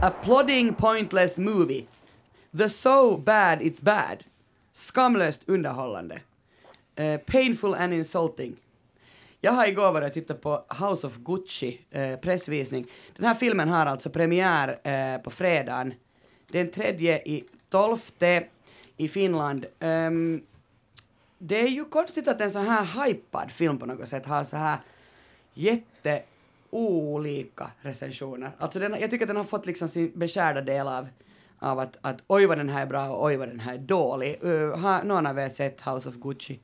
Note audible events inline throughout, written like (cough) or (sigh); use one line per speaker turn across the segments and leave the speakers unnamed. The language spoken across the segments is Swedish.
A plodding pointless movie. The so bad it's bad. Skamlöst underhållande. Uh, painful and insulting. Jag har igår varit och tittat på House of Gucci, eh, pressvisning. Den här filmen har alltså premiär eh, på fredagen den tredje i tolfte i Finland. Um, det är ju konstigt att en så här hypad film på något sätt har så här jätte olika recensioner. Alltså den, jag tycker att den har fått liksom sin beskärda del av, av att, att oj vad den här är bra och oj vad den här är dålig. Uh, har någon av er sett House of Gucci?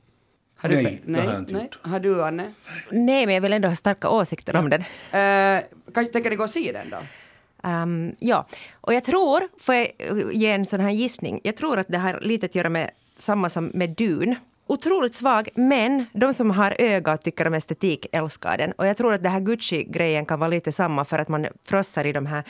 Har du, nej, nej, det har jag inte nej. gjort.
Har du, Anne?
Nej, men jag vill ändå ha starka åsikter ja. om den.
Uh, kan, tänker ni gå och se den då?
Um, ja, och jag tror, får jag ge en sån här gissning, jag tror att det har lite att göra med samma som med Dun. Otroligt svag, men de som har öga och tycker om estetik älskar den. Och jag tror att det här Gucci-grejen kan vara lite samma för att man frossar i de här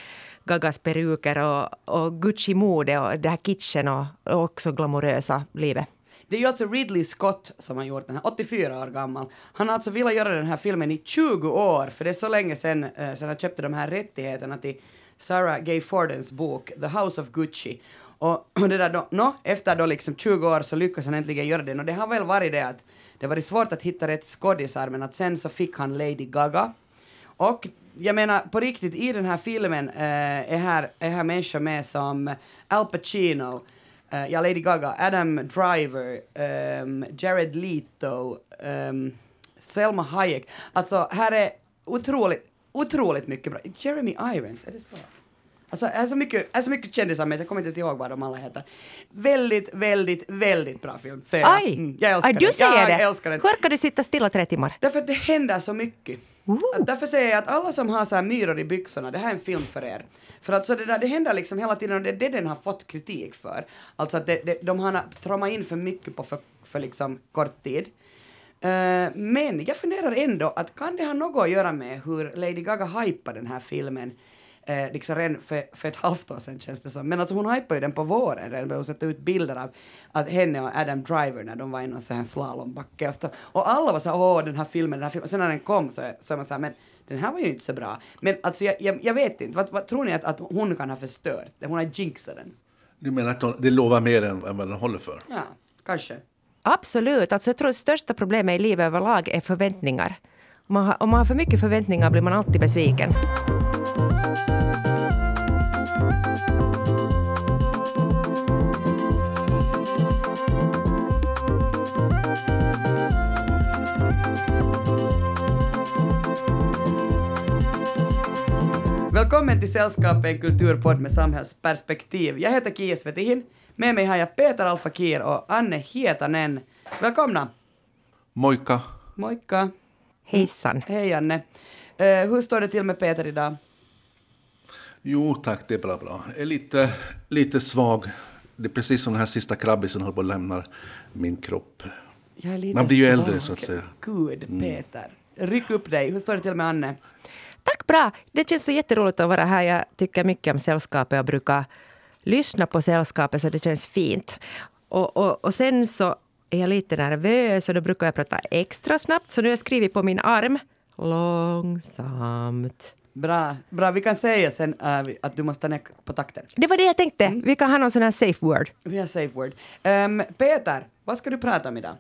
Gagas peruker och, och Gucci-mode och det här kitschen och, och också glamorösa livet.
Det är ju alltså Ridley Scott som har gjort den här, 84 år gammal. Han har alltså velat göra den här filmen i 20 år, för det är så länge sedan, eh, sedan han köpte de här rättigheterna till Sarah Gay Fordens bok The House of Gucci. (clears throat) Och, det där då, no, efter då liksom 20 år så lyckas han äntligen göra den och det har väl varit det att det har varit svårt att hitta rätt skådisar men att sen så fick han Lady Gaga. Och jag menar på riktigt i den här filmen eh, är, här, är här människor med som Al Pacino, eh, ja Lady Gaga, Adam Driver, eh, Jared Leto, ehm, Selma Hayek. Alltså här är otroligt otroligt mycket bra. Jeremy Irons, är det så? Alltså, är så mycket, är så mycket kändisar med, jag kommer inte ens ihåg vad de alla heter. Väldigt, väldigt, väldigt bra film.
Ser jag. Aj! Mm, jag älskar Aj, du den. säger jag det? Älskar den. Hur orkar du sitta stilla tre timmar?
Därför att det händer så mycket. Uh. Därför säger jag att alla som har så här myror i byxorna, det här är en film för er. För att så det, där, det händer liksom hela tiden och det är det den har fått kritik för. Alltså att det, det, de har traumat in för mycket på för, för liksom kort tid. Uh, men jag funderar ändå att kan det ha något att göra med hur Lady Gaga hypade den här filmen uh, liksom redan för, för ett halvt år sedan känns det som. Men alltså hon hypade ju den på våren redan, hon satte ut bilder av att henne och Adam Driver när de var i någon sån här slalombacke och, och alla var så här, åh den här filmen, den här filmen. Och sen när den kom så, så är man så här, men den här var ju inte så bra. Men alltså jag, jag, jag vet inte, vad, vad, tror ni att, att hon kan ha förstört Hon har jinxat den.
Du menar att det lovar mer än, än vad den håller för?
Ja, kanske.
Absolut. Alltså jag tror att största problemet i livet överlag är förväntningar. Om man, har, om man har för mycket förväntningar blir man alltid besviken.
Välkommen till Sällskapet, en kulturpodd med samhällsperspektiv. Jag heter Kia Svetihin. Med mig har jag Peter Alfakir och Anne Hietanen. Välkomna!
Moikka!
Moikka!
Hejsan!
Hej Anne! Uh, hur står det till med Peter idag?
Jo tack, det är bra bra. Jag är lite, lite svag. Det är precis som den här sista krabbisen håller på att lämna min kropp. Man blir ju svag. äldre så att säga.
Gud, mm. Peter. Mm. Ryck upp dig. Hur står det till med Anne?
Tack bra! Det känns så jätteroligt att vara här. Jag tycker mycket om sällskapet och brukar lyssna på sällskapet så det känns fint. Och, och, och sen så är jag lite nervös och då brukar jag prata extra snabbt. Så nu har jag skrivit på min arm långsamt.
Bra, bra. Vi kan säga sen uh, att du måste ner på takten.
Det var det jag tänkte. Mm. Vi kan ha någon sån här safe word.
Vi har safe word. Um, Peter, vad ska du prata om idag?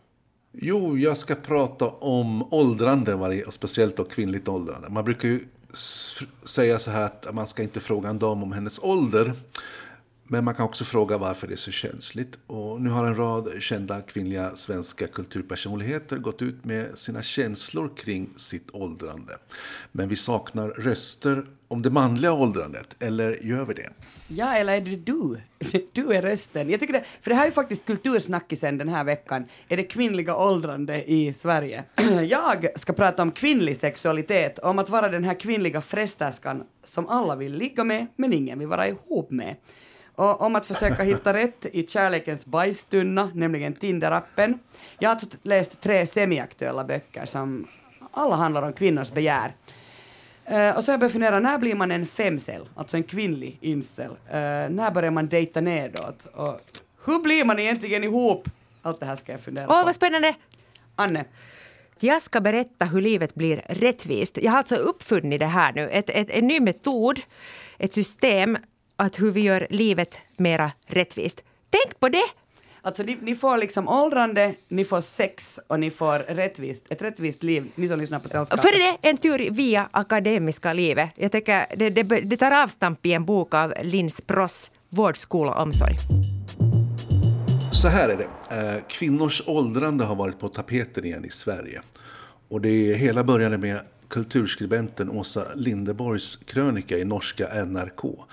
Jo, jag ska prata om åldrande, och speciellt då kvinnligt åldrande. Man brukar ju säga så här att man ska inte fråga en dam om hennes ålder. Men man kan också fråga varför det är så känsligt. Och nu har en rad kända kvinnliga svenska kulturpersonligheter gått ut med sina känslor kring sitt åldrande. Men vi saknar röster om det manliga åldrandet, eller gör vi det?
Ja, eller är det du? (laughs) Du är rösten. Jag tycker det, för det här är faktiskt kultursnackisen den här veckan. Är det kvinnliga åldrande i Sverige? (clears throat) Jag ska prata om kvinnlig sexualitet, om att vara den här kvinnliga fresterskan som alla vill ligga med, men ingen vill vara ihop med och om att försöka hitta rätt i kärlekens bajstunna, nämligen Tinder-appen. Jag har alltså läst tre semiaktuella böcker som alla handlar om kvinnors begär. Uh, och så har jag börjat fundera, när blir man en femcell, alltså en kvinnlig incel? Uh, när börjar man dejta nedåt? Och hur blir man egentligen ihop? Allt det här ska jag fundera
Åh,
på.
vad spännande!
Anne?
Jag ska berätta hur livet blir rättvist. Jag har alltså uppfunnit det här nu, ett, ett, en ny metod, ett system att hur vi gör livet mera rättvist. Tänk på det!
Alltså ni, ni får liksom åldrande, ni får sex och ni får rättvist, ett rättvist liv, ni som lyssnar på Sällskapet.
Före det en tur via akademiska livet. Jag tänker, det, det, det tar avstamp i en bok av Linn Spross, Vård, skola och omsorg.
Så här är det. Eh, Kvinnors åldrande har varit på tapeten igen i Sverige. Och det hela började med kulturskribenten Åsa Lindeborgs krönika i norska NRK.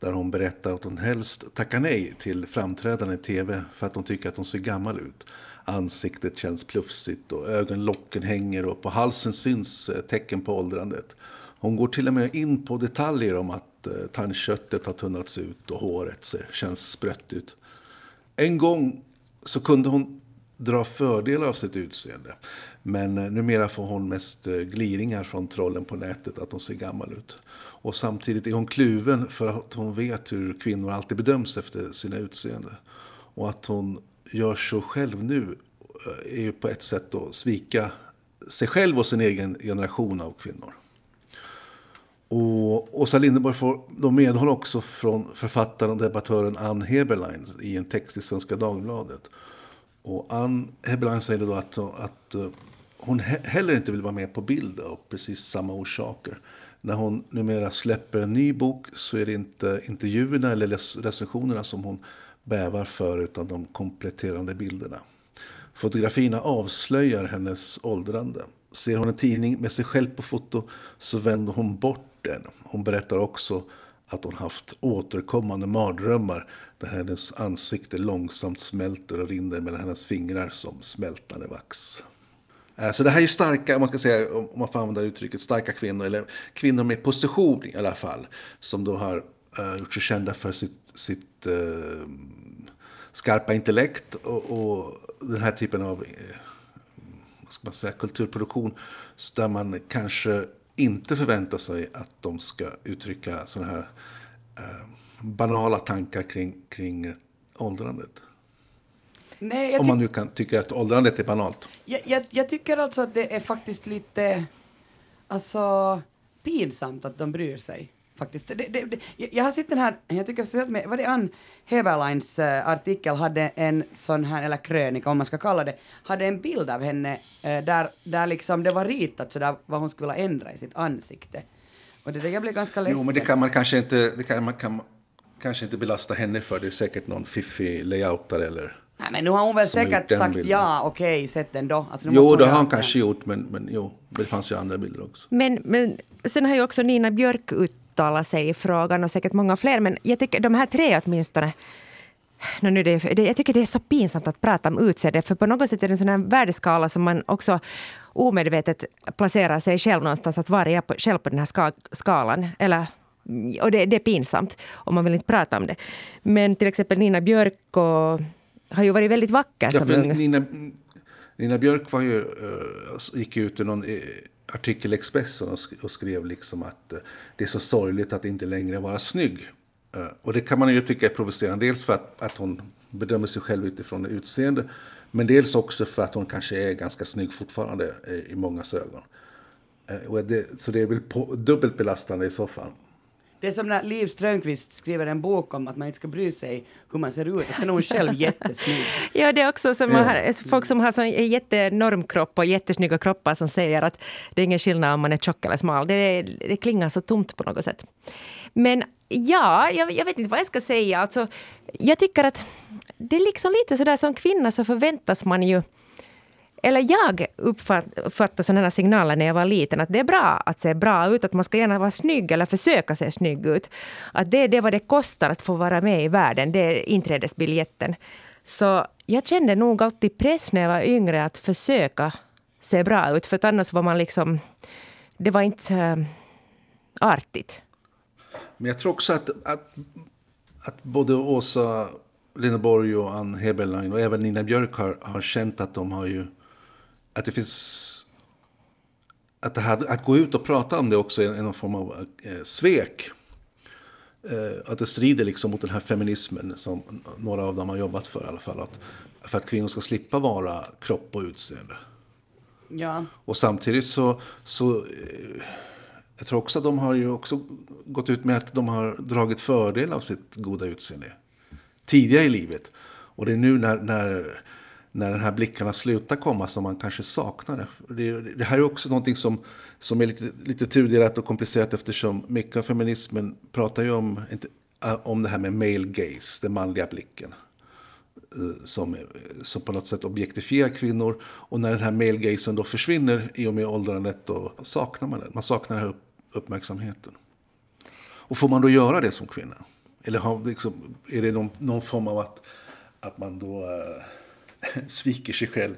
Där hon berättar att hon helst tackar nej till framträdande i tv för att hon tycker att hon ser gammal ut. Ansiktet känns plufsigt och ögonlocken hänger och på halsen syns eh, tecken på åldrandet. Hon går till och med in på detaljer om att eh, tandköttet har tunnats ut och håret ser, känns sprött ut. En gång så kunde hon dra fördelar av sitt utseende. Men eh, numera får hon mest gliringar från trollen på nätet att hon ser gammal ut. Och samtidigt är hon kluven för att hon vet hur kvinnor alltid bedöms efter sina utseende. Och att hon gör så själv nu eh, är ju på ett sätt att svika sig själv och sin egen generation av kvinnor. Och Åsa Linderborg får då medhåll också från författaren och debattören Ann Heberlein i en text i Svenska Dagbladet. Och Ann Heberlein säger då att, att eh, hon heller inte vill vara med på bild av precis samma orsaker. När hon numera släpper en ny bok så är det inte intervjuerna eller recensionerna som hon bävar för utan de kompletterande bilderna. Fotografierna avslöjar hennes åldrande. Ser hon en tidning med sig själv på foto så vänder hon bort den. Hon berättar också att hon haft återkommande mardrömmar där hennes ansikte långsamt smälter och rinner mellan hennes fingrar som smältande vax. Eh, så det här är starka, om man, ska säga, om man får använda uttrycket, starka kvinnor, eller kvinnor med position i alla fall, som då har uh, gjort sig kända för sitt, sitt uh, skarpa intellekt och, och, den här typen av uh, vad ska man säga, kulturproduktion där man kanske inte förväntar sig att de ska uttrycka sådana här banala tankar kring, kring åldrandet. Nej, Om man nu kan tycka att åldrandet är banalt.
Jag, jag, jag, tycker alltså att det är faktiskt lite alltså, pinsamt att de bryr sig. Faktiskt. Det, det, det, jag har sett den här, jag tycker speciellt med, var det Ann Heberleins uh, artikel hade en sån här, eller krönika om man ska kalla det, hade en bild av henne uh, där, där liksom det var ritat sådär vad hon skulle ändra i sitt ansikte. Och det där jag blev ganska ledsen.
Jo, men det kan man kanske inte, det kan man kan, kanske inte belasta henne för. Det är säkert någon fiffig layoutare eller
Nej, men nu har hon väl säkert sagt bilden. ja, okej, okay, sätt den då.
Alltså, jo, det har hon kanske gjort, men, men jo, det fanns ju andra bilder också.
Men, men sen har ju också Nina Björk uttalat sig i frågan och säkert många fler, men jag tycker de här tre åtminstone No, nu det, det, jag tycker det är så pinsamt att prata om utseende, för på något sätt är det en sån här värdeskala som man också omedvetet placerar sig själv någonstans, att vara jag själv på den här ska, skalan. Eller, och det, det, är pinsamt, och man vill inte prata om det. Men till exempel Nina Björk och har ju varit väldigt vacker som ung.
Nina, Nina Björk var ju, uh, gick ut i någon artikel i Expressen och, sk och skrev liksom att uh, det är så sorgligt att inte längre vara snygg. och det kan man ju tycka är provocerande. Dels för att, att hon bedömer sig själv utifrån utseende. Men dels också för att hon kanske är ganska snygg fortfarande i mångas ögon. det, så det är väl på, dubbelt belastande i så fall.
Det är som när Liv Strömquist skriver en bok om att man inte ska bry sig hur man ser ut. Och sen är hon själv (laughs) jättesnygg.
ja, det är också som har, folk som har sån jättenorm kropp och jättesnygga kroppar som säger att det är ingen skillnad om man är tjock eller smal. Det, det klingar så tomt på något sätt. Men ja, jag, jag, vet inte vad jag ska säga. Alltså, jag tycker att det är liksom lite sådär som kvinna så förväntas man ju eller jag uppfattade sådana signaler när jag var liten, att det är bra att se bra ut, att man ska gärna vara snygg eller försöka se snygg ut. Att det är det vad det kostar att få vara med i världen, det är inträdesbiljetten. Så jag kände nog alltid press när jag var yngre att försöka se bra ut, för annars var man liksom... Det var inte äh, artigt.
Men jag tror också att, att, att både Åsa Linneborg och Ann Heberlein och även Nina Björk har, har känt att de har ju att det finns... Att, det här, att gå ut och prata om det också är någon form av eh, svek. Eh, att det strider liksom mot den här feminismen som några av dem har jobbat för i alla fall. Att, för att kvinnor ska slippa vara kropp och utseende.
Ja.
Och samtidigt så, så eh, Jag tror också att de har ju också gått ut med att de har dragit fördel av sitt goda utseende tidigare i livet. Och det är nu när, när, när den här blickarna slutar komma som man kanske saknade. det. Det, här är också någonting som, som är lite, lite tudelat och komplicerat eftersom mycket av feminismen pratar ju om, om det här med male gaze, den manliga blicken. Eh, som, som på något sätt objektifierar kvinnor. Och när den här male gazen då försvinner i och med åldrandet då saknar man den. Man saknar den här uppmärksamheten. Och får man då göra det som kvinna? Eller har, liksom, är det någon, någon, form av att, att man då äh, (laughs) sviker sig själv?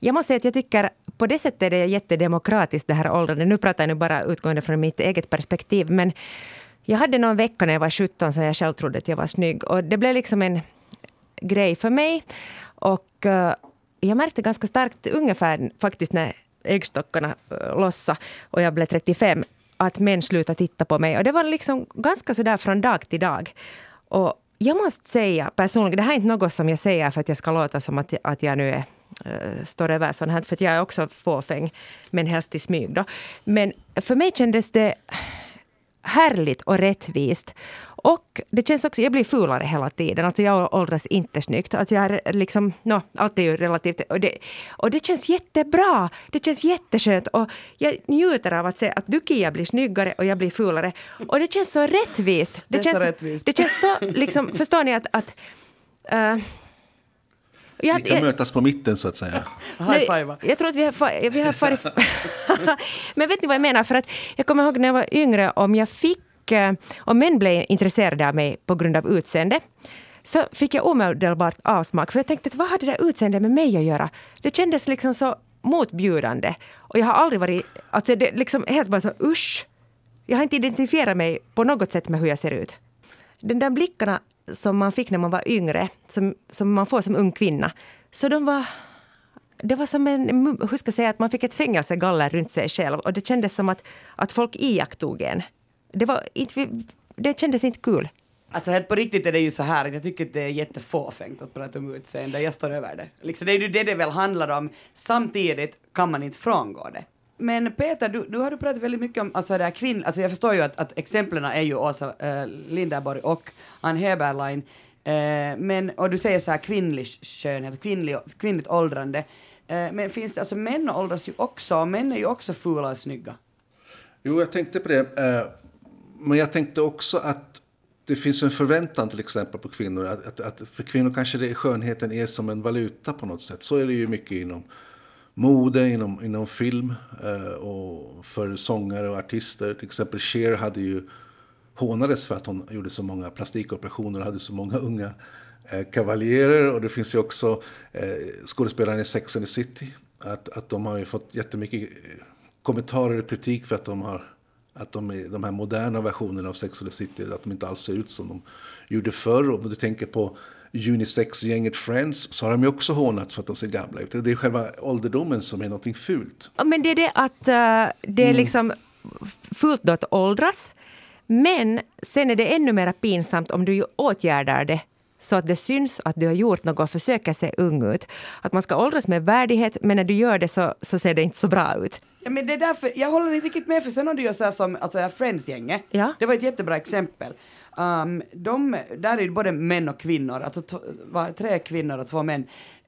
Jag måste säga att jag tycker på det sättet är det jättedemokratiskt det här åldrandet. Nu pratar jag nu bara utgående från mitt eget perspektiv. Men jag hade någon vecka när jag var 17 som jag själv trodde att jag var snygg. Och det blev liksom en grej för mig. Och eh, jag märkte ganska starkt ungefär faktiskt när äggstockarna eh, lossade och jag blev 35 att män slutade titta på mig. Och det var liksom ganska sådär från dag till dag. Och jag måste säga personligen, det här är inte något som jag säger för att jag ska låta som att, att jag nu är, äh, står över sånt här, för jag är också fåfäng, men helst i smyg. Då. Men för mig kändes det härligt och rättvist. Och det känns också, jag blir fulare hela tiden. Alltså jag åldras inte snyggt. Att jag är liksom, no, allt är ju relativt. Och det, och det känns jättebra. Det känns jätteskönt. Och jag njuter av att se att du Kia blir snyggare och jag blir fulare. Och det känns så rättvist. Det,
det
känns
så rättvist.
Det känns så, liksom, (laughs) förstår ni att, att uh,
jag, vi kan jag, mötas på mitten så att säga.
Five.
Jag tror att vi har, vi har farit... (laughs) (laughs) Men vet ni vad jag menar? För att jag kommer ihåg när jag var yngre om jag fick... Eh, om män blev intresserade av mig på grund av utseende så fick jag omedelbart avsmak. För jag tänkte, vad har det där utseendet med mig att göra? Det kändes liksom så motbjudande. Och jag har aldrig varit... Alltså det liksom helt bara så usch. Jag har inte identifierat mig på något sätt med hur jag ser ut. Den där blickarna som man fick när man var yngre, som, som man får som ung kvinna. Så de var... Det var som en, hur ska jag säga, att man fick ett fängelsegaller runt sig själv och det kändes som att, att folk iakttog en. Det, var inte, det kändes inte kul.
Alltså helt på riktigt är det ju så här att jag tycker att det är jättefåfängt att prata om utseende. Jag står över det. Liksom, det är ju det det väl handlar om. Samtidigt kan man inte frångå det. Men Peter, du, du har du pratat väldigt mycket om alltså det här kvinn... Alltså jag förstår ju att, att exemplen är ju Åsa äh, Linderborg och Ann Heberlein. Äh, men, och du säger så här kvinnlig skönhet, kvinnlig, kvinnligt åldrande. Äh, men finns det, alltså män åldras ju också, och män är ju också fula och snygga.
Jo, jag tänkte på det men jag tänkte också att det finns en förväntan till exempel på kvinnor. Att, att, att för kvinnor kanske det, skönheten är som en valuta på något sätt. Så är det ju mycket inom mode, inom, inom film eh, och för sångare och artister. Till exempel Cher hade ju hånades för att hon gjorde så många plastikoperationer och hade så många unga eh, kavaljerer. Och det finns ju också eh, skådespelarna i Sex and the City. Att, att de har ju fått jättemycket eh, kommentarer och kritik för att de har att de, de här moderna versionerna av Sex and the City, att de inte alls ser ut som de gjorde förr. Om du tänker på unisex-gänget Friends så har de ju också hånats för att de ser gamla ut. Det är själva ålderdomen som är någonting fult.
Men det är det att uh, det är mm. liksom fult då att åldras. Men sen är det ännu mer pinsamt om du åtgärdar det så att det syns att du har gjort något och försöker se ung ut. Att man ska åldras med värdighet, men när du gör det så, så ser det inte så bra ut.
Ja, men det är därför, jag håller inte riktigt med, för sen har du ju så här som alltså, Friends-gänget.
Ja.
Det var ett jättebra exempel. Um, de, där är det både män och kvinnor, alltså va, tre kvinnor och två män.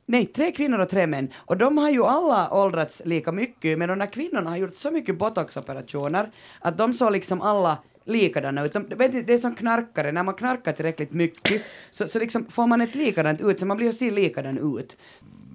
Nej, tre kvinnor och tre män. Och de har ju alla åldrats lika mycket, men de där kvinnorna har gjort så mycket botoxoperationer att de såg liksom alla likadana ut. De, vet, det är som knarkare, när man knarkar tillräckligt mycket så, så liksom får man ett likadant ut, så man blir och ser likadan ut.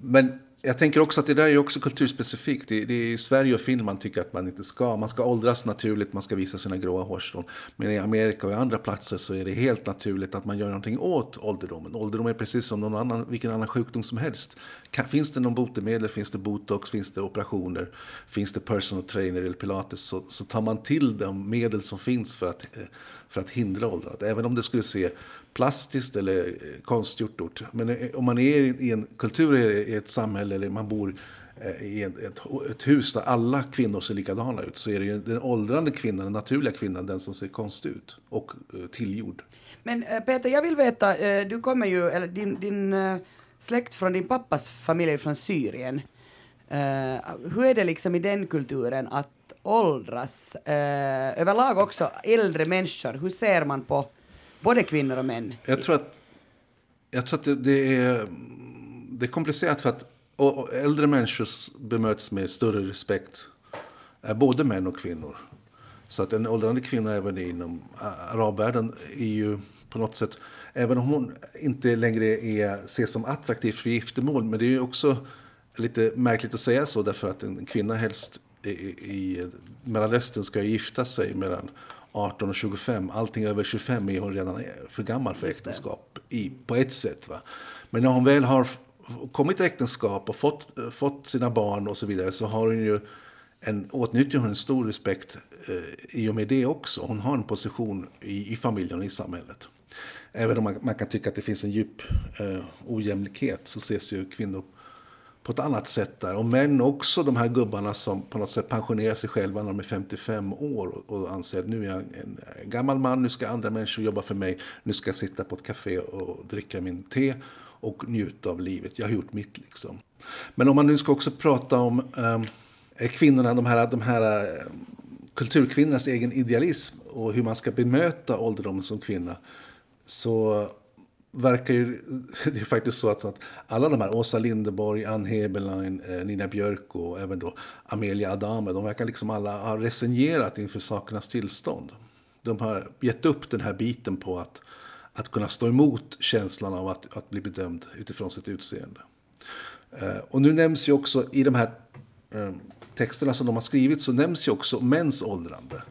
Men jag tänker också att det där är också kulturspecifikt. Det, det är i Sverige och Finland man tycker att man inte ska. Man ska åldras naturligt, man ska visa sina gråa hårstrån. Men i Amerika och i andra platser så är det helt naturligt att man gör någonting åt ålderdomen. Ålderdom är precis som någon annan, vilken annan sjukdom som helst finns det någon botemedel, finns det botox, finns det operationer, finns det personal trainer eller pilates så, så tar man till de medel som finns för att, eh, för att hindra åldrandet. Även om det skulle se plastiskt eller eh, konstgjort ut. Men eh, om man är i en kultur, i ett samhälle eller man bor i ett, ett, ett, hus där alla kvinnor ser likadana ut så är det ju den åldrande kvinnan, den naturliga kvinnan, den som ser konstig ut och tillgjord.
Men Peter, jag vill veta, du kommer ju, eller din, din släkt från din pappas familj är från Syrien. Eh, hur är det liksom i den kulturen att åldras? Uh, överlag också äldre människor, hur ser man på både kvinnor och män?
Jag tror att, jag tror att det, det är, det är komplicerat för att och, och äldre människor bemöts med större respekt. Är både män och kvinnor. Så att en åldrande kvinna även inom arabvärlden är ju på något sätt, även om hon inte längre är, ses som attraktiv för giftermål, men det är ju också lite märkligt att säga så därför att en kvinna helst i, i Mellanöstern ska gifta sig mellan 18 och 25. Allting över 25 är hon redan för gammal för äktenskap i, på ett sätt. Va? Men när hon väl har kommit till äktenskap och fått, fått sina barn och så vidare så har hon ju en, åtnjuter hon en stor respekt eh, i och med det också. Hon har en position i, i familjen och i samhället. Även om man, man, kan tycka att det finns en djup eh, ojämlikhet så ses ju kvinnor på ett annat sätt där. Och män också, de här gubbarna som på något sätt pensionerar sig själva när de är 55 år och, och anser att nu är jag en gammal man, nu ska andra människor jobba för mig, nu ska jag sitta på ett café och dricka min te och njuta av livet. Jag har gjort mitt liksom. Men om man nu ska också prata om eh, kvinnorna, de här, de här eh, kulturkvinnornas egen idealism och hur man ska bemöta ålderdomen som kvinna så verkar ju, (laughs) det är faktiskt så att, att alla de här, Åsa Linderborg, Ann Heberlein, eh, Nina Björk och även då Amelia Adame, de verkar liksom alla ha resignerat inför sakernas tillstånd. De har gett upp den här biten på att, att kunna stå emot känslan av att, att bli bedömd utifrån sitt utseende. Eh, och nu nämns ju också i de här eh, texterna som de har skrivit så nämns ju också mäns åldrande.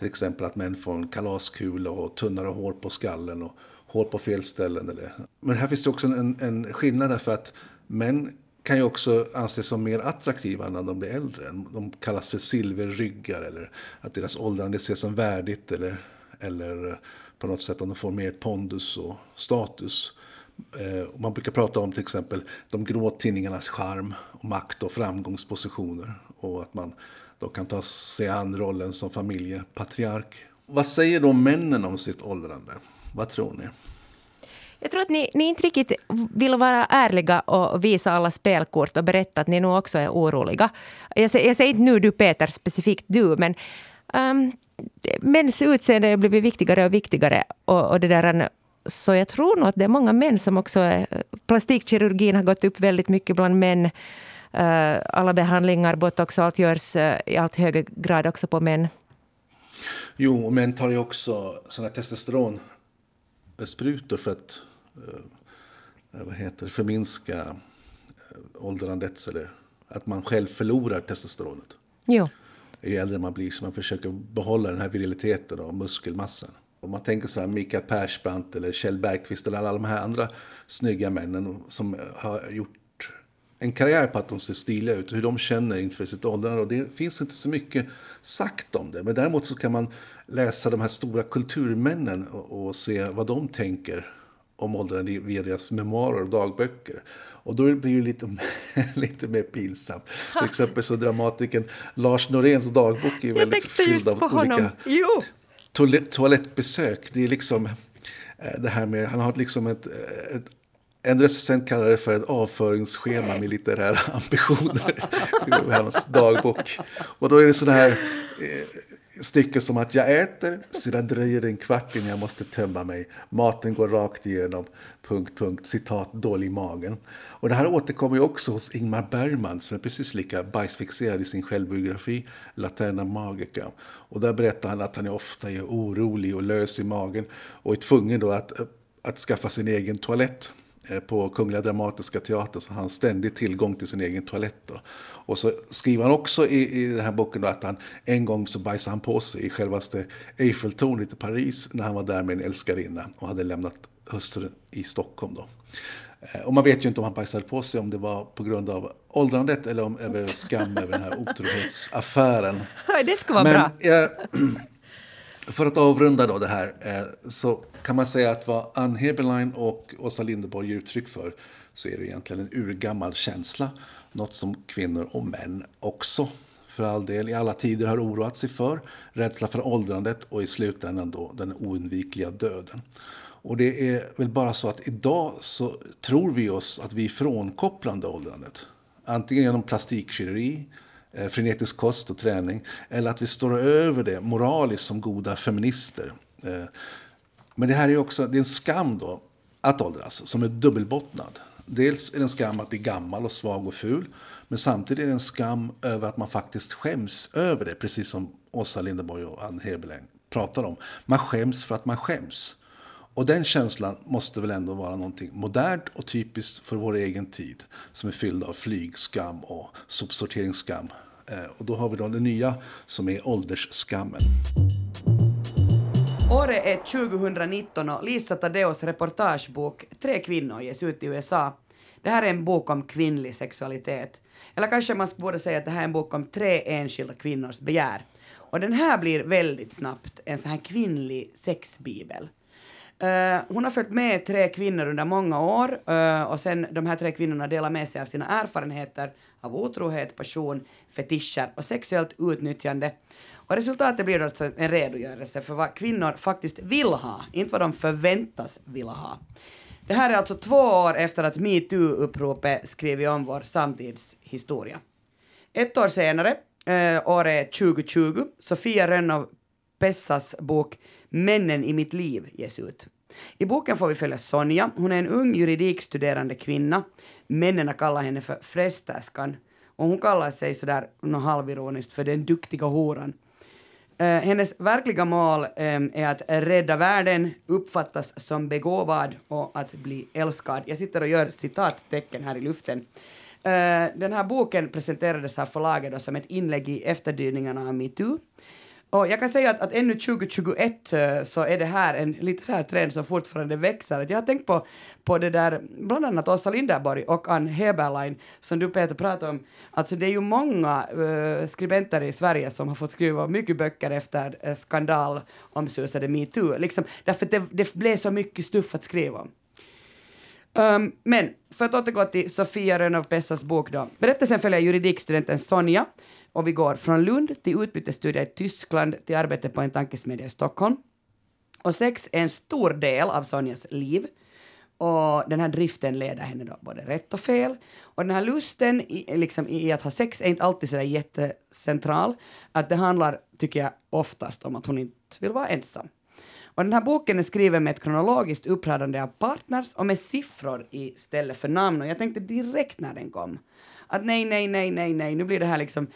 Till exempel att män får en kalaskula och tunnare hår på skallen och hår på fel ställen. Eller. Men här finns det också en, en skillnad därför att män kan ju också anses som mer attraktiva när de blir äldre. De kallas för silverryggar eller att deras åldrande ses som värdigt eller, eller på något sätt om de får mer pondus och status. Eh, man brukar prata om till exempel de grå tinningarnas charm och makt och framgångspositioner och att man då kan ta sig an rollen som familjepatriark. Vad säger då männen om sitt åldrande? Vad tror ni?
Jag tror att ni, ni inte riktigt vill vara ärliga och visa alla spelkort och berätta att ni nu också är oroliga. Jag, jag säger inte nu du Peter, specifikt du, men um, mäns utseende har blivit viktigare och viktigare. Och, och det där, så jag tror nog att det är många män som också är... Plastikkirurgin har gått upp väldigt mycket bland män. Uh, alla behandlingar, botox, allt görs uh, i allt högre grad också på män.
Jo, och män tar ju också sådana testosteronsprutor för att uh, vad heter förminska uh, åldrandet eller att man själv förlorar testosteronet.
Jo.
Ju äldre man blir så man försöker behålla den här viriliteten och muskelmassan. Om man tänker så här Mikael Persbrandt eller Kjell Bergqvist eller alla de här andra snygga männen som har gjort en karriär på att de ser stiliga ut och hur de känner inför sitt åldrande. Och det finns inte så mycket sagt om det. Men däremot så kan man läsa de här stora kulturmännen och, och se vad de tänker om åldrande via deras memoarer och dagböcker. Och då blir det lite, (laughs) lite mer pinsamt. Till exempel så dramatikern Lars Noréns dagbok är väldigt fylld av olika toalettbesök. Det är liksom eh, det här med, han har liksom ett, ett en recensent kallar det för ett avföringsschema med litterära (laughs) ambitioner. i hans dagbok. Och då är det sådana här eh, stycken som att jag äter, sedan dröjer det en kvart innan jag måste tömma mig. Maten går rakt igenom, punkt, punkt, citat, dålig i magen. Och det här återkommer ju också hos Ingmar Bergman som är precis lika bajsfixerad i sin självbiografi Laterna Magica. Och där berättar han att han är ofta är orolig och lös i magen och är tvungen då att, eh, att skaffa sin egen toalett. Eh, på Kungliga Dramatiska Teatern så har han ständig tillgång till sin egen toalett. Då. Och så skriver han också i, i den här boken att han en gång så bajsade han på sig i självaste Eiffeltornet i Paris när han var där med en älskarinna och hade lämnat hustrun i Stockholm. Då. Eh, och man vet ju inte om han bajsade på sig, om det var på grund av åldrandet eller om över skam över den här otrohetsaffären. (laughs)
Det ska vara Men, bra.
Jag, (clears throat) för att avrunda då det här eh, så kan man säga att vad Ann Heberlein och Åsa Linderborg ger uttryck för så är det egentligen en urgammal känsla. Något som kvinnor och män också för all del i alla tider har oroat sig för. Rädsla för åldrandet och i slutändan då den oundvikliga döden. Och det är väl bara så att idag så tror vi oss att vi är frånkopplande åldrandet. Antingen genom plastikkirurgi eh, frenetisk kost och träning. Eller att vi står över det moraliskt som goda feminister. Eh, men det här är också det är en skam då, att åldras, som är dubbelbottnad. Dels är det en skam att bli gammal och svag och ful. Men samtidigt är det en skam över att man faktiskt skäms över det. Precis som Åsa Linderborg och Ann Heberlein pratar om. Man skäms för att man skäms. Och den känslan måste väl ändå vara någonting modernt och typiskt för vår egen tid. Som är fylld av flygskam och sopsorteringsskam. Eh, och då har vi då det nya som är åldersskammen.
Året är 2019 och Lisa Tadeos reportagebok Tre kvinnor ges ut i USA. Det här är en bok om kvinnlig sexualitet. Eller kanske man borde säga att det här är en bok om tre enskilda kvinnors begär. Och den här blir väldigt snabbt en sån här kvinnlig sexbibel. Uh, hon har följt med tre kvinnor under många år uh, och sen de här tre kvinnorna delar med sig av sina erfarenheter av otrohet, passion, fetischer och sexuellt utnyttjande. Och resultatet blir alltså en redogörelse för vad kvinnor faktiskt vill ha, inte vad de förväntas vilja ha. Det här är alltså två år efter att metoo-uppropet skrivit om vår samtidshistoria. Ett år senare, eh, året 2020, Sofia Rönnow Pessas bok Männen i mitt liv ges ut. I boken får vi följa Sonja. Hon är en ung juridikstuderande kvinna. Männen kallar henne för frestäskan. Och hon kallar sig sådär något halvironiskt för den duktiga horan. Eh, hennes verkliga mål ehm, är att rädda världen, uppfattas som begåvad och att bli älskad. Jag sitter och gör citattecken här i luften. Eh, den här boken presenterades av förlaget som ett inlägg i efterdyningarna av metoo. Och jag kan säga att, att ännu 2021 eh, så är det här en litterär trend som fortfarande växer. Jag har tänkt på, på det där, bland annat Åsa Linderborg och Ann Heberlein, som du Peter pratade om. Alltså det är ju många uh, skribenter i Sverige som har fått skriva mycket böcker efter uh, skandal omsusade metoo, liksom, därför att det, det blev så mycket stuff att skriva om. Um, men för att återgå till Sofia Rönnow Pessas bok då. Berättelsen följer juridikstudenten Sonja och vi går från Lund till utbytesstudier i Tyskland till arbete på en tankesmedja i Stockholm. Och sex är en stor del av Sonjas liv. Och den här driften leder henne då både rätt och fel. Och den här lusten i, liksom, i att ha sex är inte alltid sådär jättecentral. Att det handlar, tycker jag, oftast om att hon inte vill vara ensam. Och den här boken är skriven med ett kronologiskt uppradande av partners och med siffror istället för namn. Och jag tänkte direkt när den kom att nej, nej, nej, nej, nej, nu blir det här liksom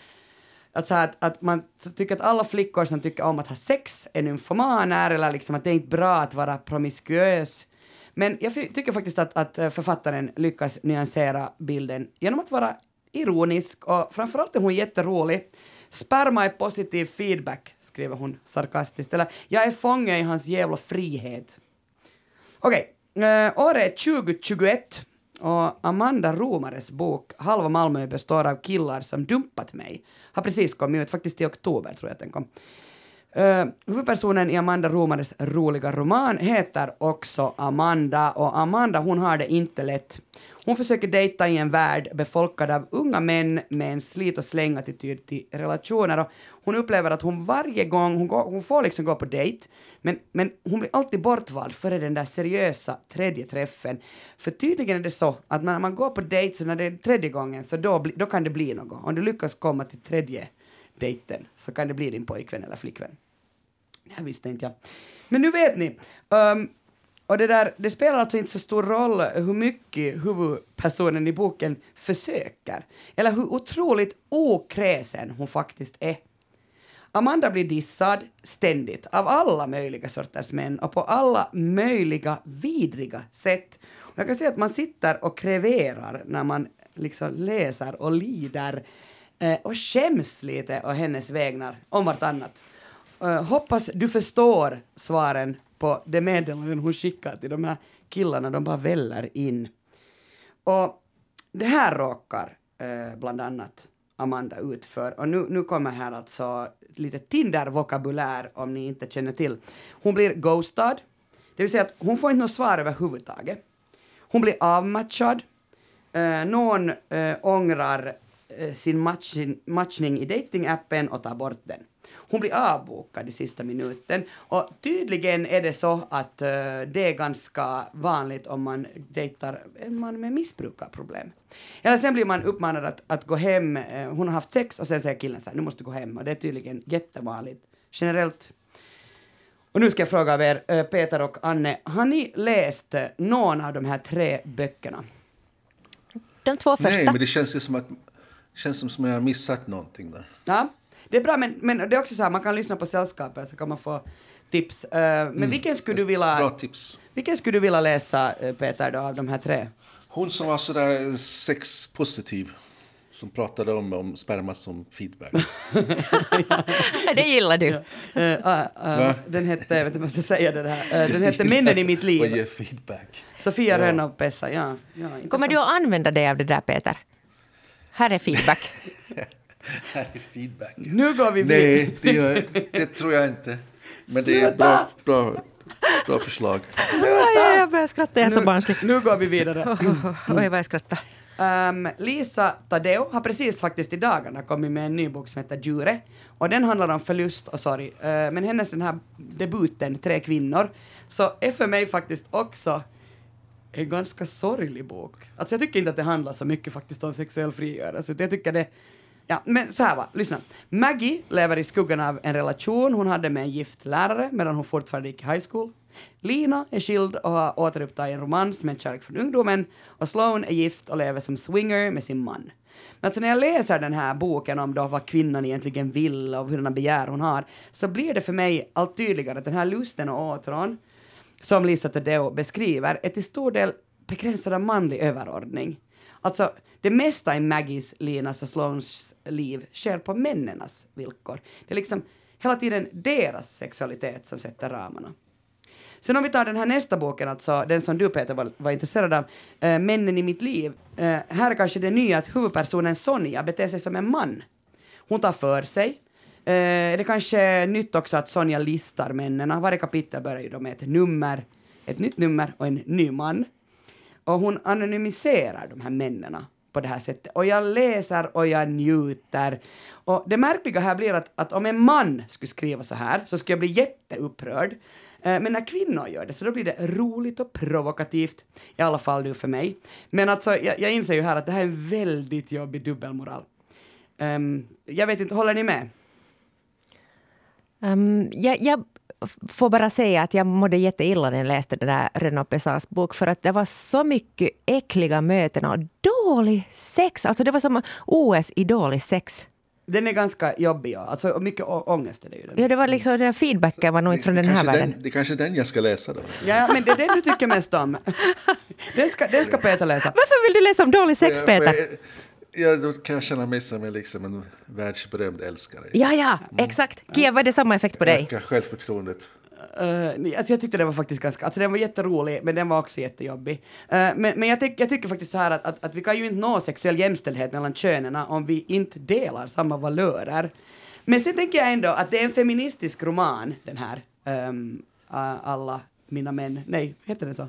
att, så att, att man tycker att alla flickor som tycker om att ha sex är nymfomaner eller liksom att det är inte bra att vara promiskuös. Men jag tycker faktiskt att, att eh, författaren lyckas nyansera bilden genom att vara ironisk och framförallt är hon jätterolig. 'Sperma är positiv feedback, skriver hon sarkastiskt. Eller jag är fånge i hans jävla frihet. Okej, okay. uh, året är 2021 och Amanda Romares bok Halva Malmö består av killar som dumpat mig har precis kommit ut, faktiskt i oktober tror jag att den kom. Uh, huvudpersonen i Amanda Romares roliga roman heter också Amanda och Amanda hon har det inte lätt. Hon försöker dejta i en värld befolkad av unga män med en slit och släng-attityd till relationer och hon upplever att hon varje gång, hon, går, hon får liksom gå på dejt, men, men hon blir alltid bortvald före den där seriösa tredje träffen. För tydligen är det så att när man går på dejt så när det är tredje gången så då, då kan det bli något. Om du lyckas komma till tredje dejten så kan det bli din pojkvän eller flickvän. Det här visste inte jag. Men nu vet ni. Um, och det, där, det spelar alltså inte så stor roll hur mycket huvudpersonen i boken försöker, eller hur otroligt okräsen hon faktiskt är. Amanda blir dissad ständigt av alla möjliga sorters män och på alla möjliga vidriga sätt. Och jag kan säga att man sitter och kreverar när man liksom läser och lider eh, och skäms lite å hennes vägnar om vartannat. Eh, hoppas du förstår svaren på de meddelanden hon skickar till de här killarna, de bara väller in. Och det här råkar eh, bland annat Amanda ut för. Och nu, nu kommer här alltså lite Tinder-vokabulär om ni inte känner till. Hon blir ghostad, det vill säga att hon får inte något svar överhuvudtaget. Hon blir avmatchad. Eh, någon eh, ångrar eh, sin matching, matchning i datingappen och tar bort den hon blir avbokad i sista minuten. Och tydligen är det så att uh, det är ganska vanligt om man dejtar en man med missbrukarproblem. Eller sen blir man uppmanad att, att gå hem, uh, hon har haft sex och sen säger killen så här, nu måste du gå hem. Och det är tydligen jättevanligt. Generellt och nu ska jag fråga av er, uh, Peter och Anne, har ni läst någon av de här tre böckerna?
De två första.
Nej, men det känns ju som att känns som, som jag har missat någonting där.
Ja, det är bra, men, men det är också så här, man kan lyssna på sällskapet så kan man få tips. Uh, men mm. vilken skulle du vilja...
Bra tips.
Vilken skulle du vilja läsa, uh, Peter, då, av de här tre?
Hon som var sådär sexpositiv. Som pratade om, om sperma som feedback. (laughs)
det gillar du.
Ja. Uh, den hette, jag vet inte om jag ska säga det här, den hette Männen i mitt liv.
Vad ger feedback?
Sofia ja. Rönn Pessa, ja. ja
Kommer du att använda dig av det där, Peter? Här är feedback. (laughs)
här är feedback.
Nu går vi
vidare. Nej, det, gör, det tror jag inte. Men det är ett bra, bra, bra förslag.
Sluta! Jag börjar skratta, jag är så barnslig.
Nu går vi vidare.
Oj, vad jag skrattar.
Um, Lisa Tadeo har precis faktiskt i dagarna kommit med en ny bok som heter Djure. Och den handlar om förlust och sorg. Uh, men hennes den här debuten, Tre kvinnor, så är för mig faktiskt också en ganska sorglig bok. Alltså jag tycker inte att det handlar så mycket faktiskt om sexuell frigörelse. Jag tycker det Ja, men så här va, lyssna. Maggie lever i skuggan av en relation hon hade med en gift lärare medan hon fortfarande gick i high school. Lina är skild och har återupptagit en romans med en kärlek från ungdomen och Sloan är gift och lever som swinger med sin man. Men alltså när jag läser den här boken om då vad kvinnan egentligen vill och hurdana begär hon har så blir det för mig allt tydligare att den här lusten och åtrån som Lisa Tadeo beskriver är till stor del begränsad av manlig överordning. Alltså, det mesta i Maggies, Linas och Sloans liv sker på männens villkor. Det är liksom hela tiden deras sexualitet som sätter ramarna. Sen om vi tar den här nästa boken, alltså den som du Peter var, var intresserad av, äh, Männen i mitt liv. Äh, här är kanske det nya att huvudpersonen Sonja beter sig som en man. Hon tar för sig. Äh, det är nytt också att Sonja listar männen. Varje kapitel börjar ju då med ett nummer, ett nytt nummer och en ny man. Och hon anonymiserar de här männen på det här sättet. Och jag läser och jag njuter. Och det märkliga här blir att, att om en man skulle skriva så här så skulle jag bli jätteupprörd. Eh, men när kvinnor gör det så då blir det roligt och provokativt, i alla fall nu för mig. Men alltså, jag, jag inser ju här att det här är en väldigt jobbig dubbelmoral. Um, jag vet inte, håller ni med?
Um, jag, jag får bara säga att jag mådde jätteilla när jag läste den där Renaud Pesas bok för att det var så mycket äckliga möten och dålig sex. Alltså det var som OS i dålig sex.
Den är ganska jobbig, ja. Alltså mycket ångest är det ju. Den.
Ja, det var liksom, den här feedbacken var nog inte från den här världen.
Den, det är kanske den jag ska läsa då.
Ja, men det är den du tycker mest om. (laughs) Den ska, den ska Peter läsa.
Varför vill du läsa om dålig sex, Peter?
Ja, då kan jag känna mig som liksom en världsberömd älskare.
Ja, ja, exakt. Kia, var det samma effekt på dig?
Öka självförtroendet.
Uh, alltså jag tyckte den var faktiskt ganska, alltså den var jätterolig men den var också jättejobbig. Uh, men men jag, tyck, jag tycker faktiskt så här att, att, att, vi kan ju inte nå sexuell jämställdhet mellan könen om vi inte delar samma valörer. Men sen tänker jag ändå att det är en feministisk roman den här, um, uh, alla mina män, nej, heter den så?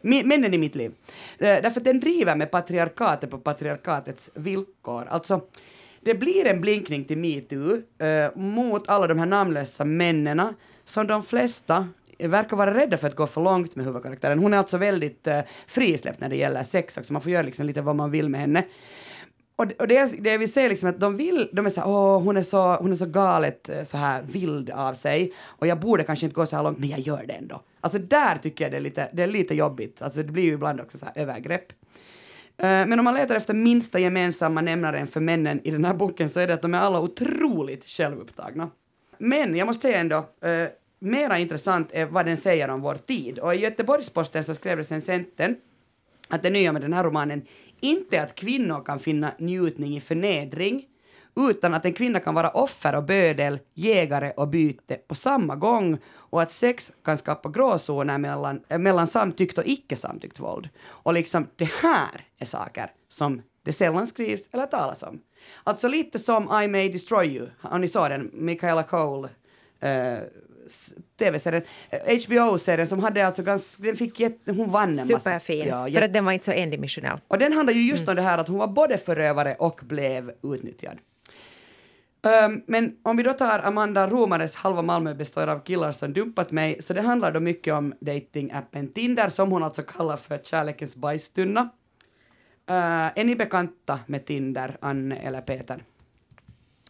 Männen i mitt liv. Eh, därför att den driver med patriarkatet på patriarkatets villkor. Alltså, det blir en blinkning till metoo uh, mot alla de här namnlösa männen som de flesta verkar vara rädda för att gå för långt med huvudkaraktären. Hon är alltså väldigt uh, frisläppt när det gäller sex också, man får göra liksom lite vad man vill med henne. Och, och det, det vi ser liksom att de vill, de är så åh hon är så, hon är så galet eh, så här vild av sig och jag borde kanske inte gå så här långt men jag gör det ändå. Alltså där tycker jag det är lite, det är lite jobbigt, alltså det blir ju ibland också så här övergrepp. Eh, men om man letar efter minsta gemensamma nämnaren för männen i den här boken så är det att de är alla otroligt självupptagna. Men jag måste säga ändå, uh, mera intressant är vad den säger om vår tid. Och i Göteborgs-Posten så skrev recensenten att det nya med den här romanen inte är att kvinnor kan finna njutning i förnedring, utan att en kvinna kan vara offer och bödel, jägare och byte på samma gång och att sex kan skapa gråzoner mellan, eh, mellan samtyckt och icke samtyckt våld. Och liksom det här är saker som det sällan skrivs eller talas om. Alltså lite som I may destroy you, om ni såg den, Michaela Cole, uh, tv-serien, HBO-serien som hade alltså ganska, den fick jätte, hon vann en massa.
Superfin, ja, för att den var inte så endimensionell.
Och den handlar ju just mm. om det här att hon var både förövare och blev utnyttjad. Um, men om vi då tar Amanda Romares Halva Malmö består av killar som dumpat mig, så det handlar då mycket om datingappen Tinder som hon alltså kallar för kärlekens bajstunna. Uh, är ni bekanta med Tinder, Anne eller Peter?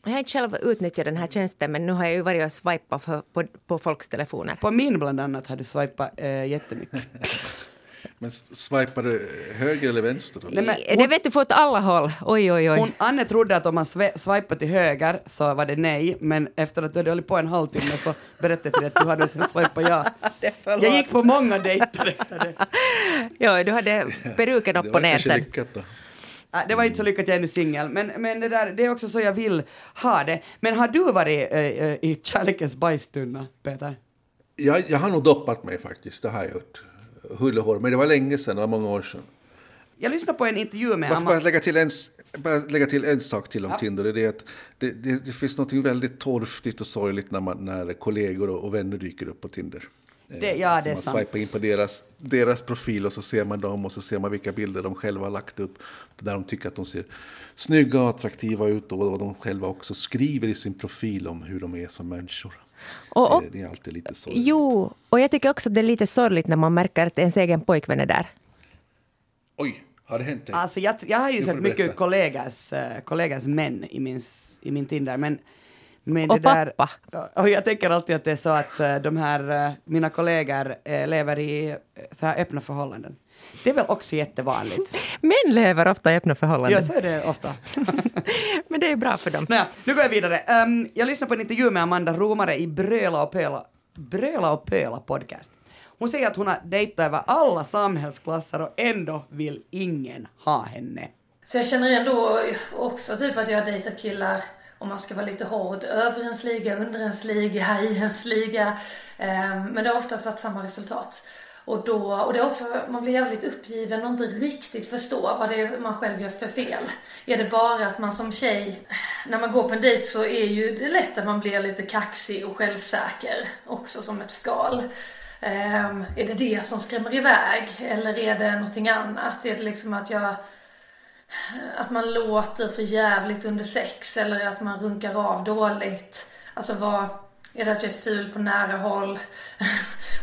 Jag har inte själv utnyttjat den här tjänsten men nu har jag ju varit och swipat på, på folks telefoner.
På min bland annat har du swipat äh, jättemycket. (laughs)
Men swipar du höger eller vänster? Då?
Nej, men, det vet du får åt alla håll. Oj, oj, oj.
Hon, Anne trodde att om man swipade till höger så var det nej, men efter att du hade hållit på en halvtimme så berättade jag att du hade sen swipat ja. (laughs) Jag gick på många dejter efter det. (laughs)
ja, du hade peruken upp och ner sen.
Lyckat då.
Det var inte så lyckat, jag är nu singel, men, men det, där, det är också så jag vill ha det. Men har du varit äh, i kärlekens bajstunna, Peter?
Jag, jag har nog doppat mig faktiskt, det har jag gjort hull och hår. Men det var länge sedan, det var många år sedan.
Jag lyssnade på en intervju med
Varför bara lägga till en, bara lägga till en sak till om ja. Tinder. Det, är att det, det, det, finns något väldigt torftigt och sorgligt när, man, när kollegor och, och vänner dyker upp på Tinder.
Det, ja, det är
man
sant.
swipar in på deras, deras profil och så ser man dem och så ser man vilka bilder de själva har lagt upp. Där de tycker att de ser snygga och attraktiva ut och vad de själva också skriver i sin profil om hur de är som människor. Och, och, det är alltid lite sorgligt.
Jo, och jag tycker också att det är lite sorgligt när man märker att ens egen pojkvän är där.
Oj, har det hänt dig?
Alltså jag, jag har ju sett mycket kollegors, kollegors män i min, i min Tinder, men
men och det pappa.
Där, och jag tänker alltid att det är så att uh, de här, uh, mina kollegor lever i så här öppna förhållanden. Det är väl också jättevanligt.
Män lever ofta i öppna förhållanden.
Ja, så är det ofta. (laughs)
Men det är bra för dem.
Naja, nu går jag vidare. Um, jag lyssnade på en intervju med Amanda Romare i Bröla och Pöla, Bröla och Pöla podcast. Hon säger att hon har dejtat över alla samhällsklasser och ändå vill ingen ha henne.
Så jag känner ändå också typ att jag har dejtat killar om man ska vara lite hård, över ens liga, under ens liga, i ens liga. Um, men det har oftast varit samma resultat. Och, då, och det är också, man blir jävligt uppgiven och inte riktigt förstår vad det är man själv gör för fel. Är det bara att man som tjej, när man går på en dejt så är ju det lätt att man blir lite kaxig och självsäker också som ett skal. Um, är det det som skrämmer iväg eller är det någonting annat? Är det liksom att jag att man låter för jävligt under sex eller att man runkar av dåligt. Alltså vad, är det att jag är ful på nära håll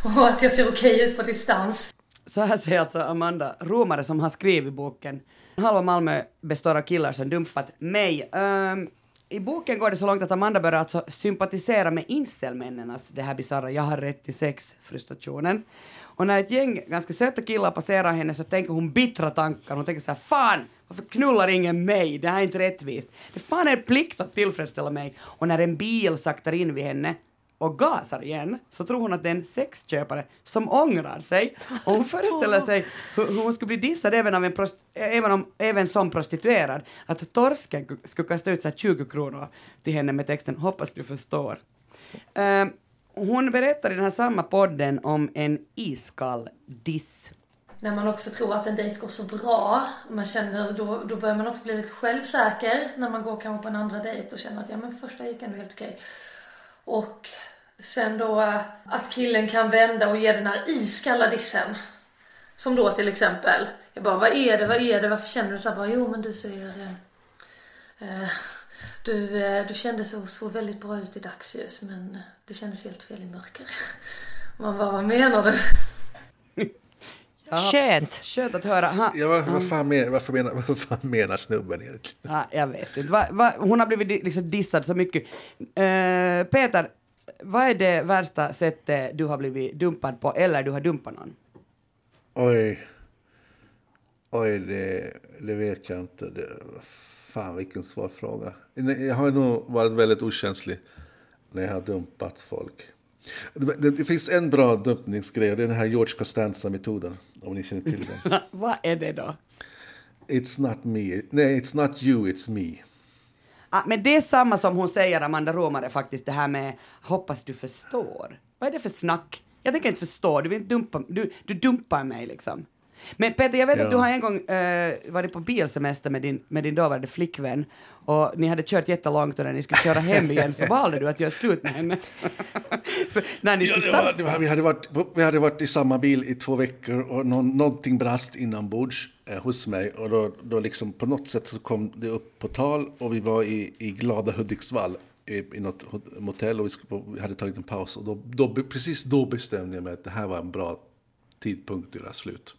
(laughs) och att jag ser okej ut på distans.
Så här säger alltså Amanda Romare som har skrivit boken. Halva Malmö består av killar som dumpat mig. Um, I boken går det så långt att Amanda börjar alltså sympatisera med incelmännenas, det här bisarra jag har rätt till sex-frustrationen. Och när ett gäng ganska söta killar passerar henne så tänker hon bittra tankar. Hon tänker så här, fan, varför knullar ingen mig? Det här är inte rättvist. Det är fan en plikt att tillfredsställa mig. Och när en bil saktar in vid henne och gasar igen så tror hon att det är en sexköpare som ångrar sig och hon (laughs) föreställer sig hur, hur hon skulle bli dissad även, av en prost, även, om, även som prostituerad. Att torsken skulle kasta ut så 20 kronor till henne med texten ”Hoppas du förstår”. Uh, hon berättar i den här samma podden om en iskall diss.
När man också tror att en dejt går så bra, man känner, då, då börjar man också bli lite självsäker när man går kanske på en andra dejt och känner att ja men första gick ändå helt okej. Och sen då eh, att killen kan vända och ge den här iskalla dissen. Som då till exempel, jag bara vad är det, vad är det, varför känner du så här? Bara, jo men du ser, eh, eh, du, eh, du kände så, så väldigt bra ut i dagsljus men eh, det kändes helt fel i mörker. Man bara, vad menar du?
Ja, Skönt.
Skönt att höra. Ha,
ja, vad, vad, fan menar, varför (laughs) menar, vad fan menar snubben egentligen?
Ja, jag vet inte. Va, va, hon har blivit liksom dissad så mycket. Uh, Peter, vad är det värsta sättet du har blivit dumpad på eller du har dumpat någon?
Oj. Oj, det, det vet jag inte. Det, fan vilken svår fråga. Jag har nog varit väldigt okänslig när jag har dumpat folk. Det, det, det finns en bra dumpningsgrej, det är den här George Costanza-metoden. Om ni känner till den. (laughs)
Vad är det då?
It's not me. Nej, it's not you, it's me.
Ah, men det är samma som hon säger, Amanda Romare, faktiskt, det här med hoppas du förstår. Vad är det för snack? Jag tänker inte förstå, du vill inte dumpa, du, du dumpar mig liksom. Men Peter, jag vet ja. att du har en gång äh, varit på bilsemester med din, med din dåvarande flickvän och ni hade kört jättelångt och när ni skulle köra hem igen så valde du att göra slut med henne. (laughs)
när ni ja, det var, det var, vi, hade varit, vi hade varit i samma bil i två veckor och någon, någonting brast inombords eh, hos mig. Och då, då liksom på något sätt så kom det upp på tal och vi var i, i glada Hudiksvall i, i något motell och vi, skulle, vi hade tagit en paus. Och då, då, precis då bestämde jag mig att det här var en bra tidpunkt att göra slut.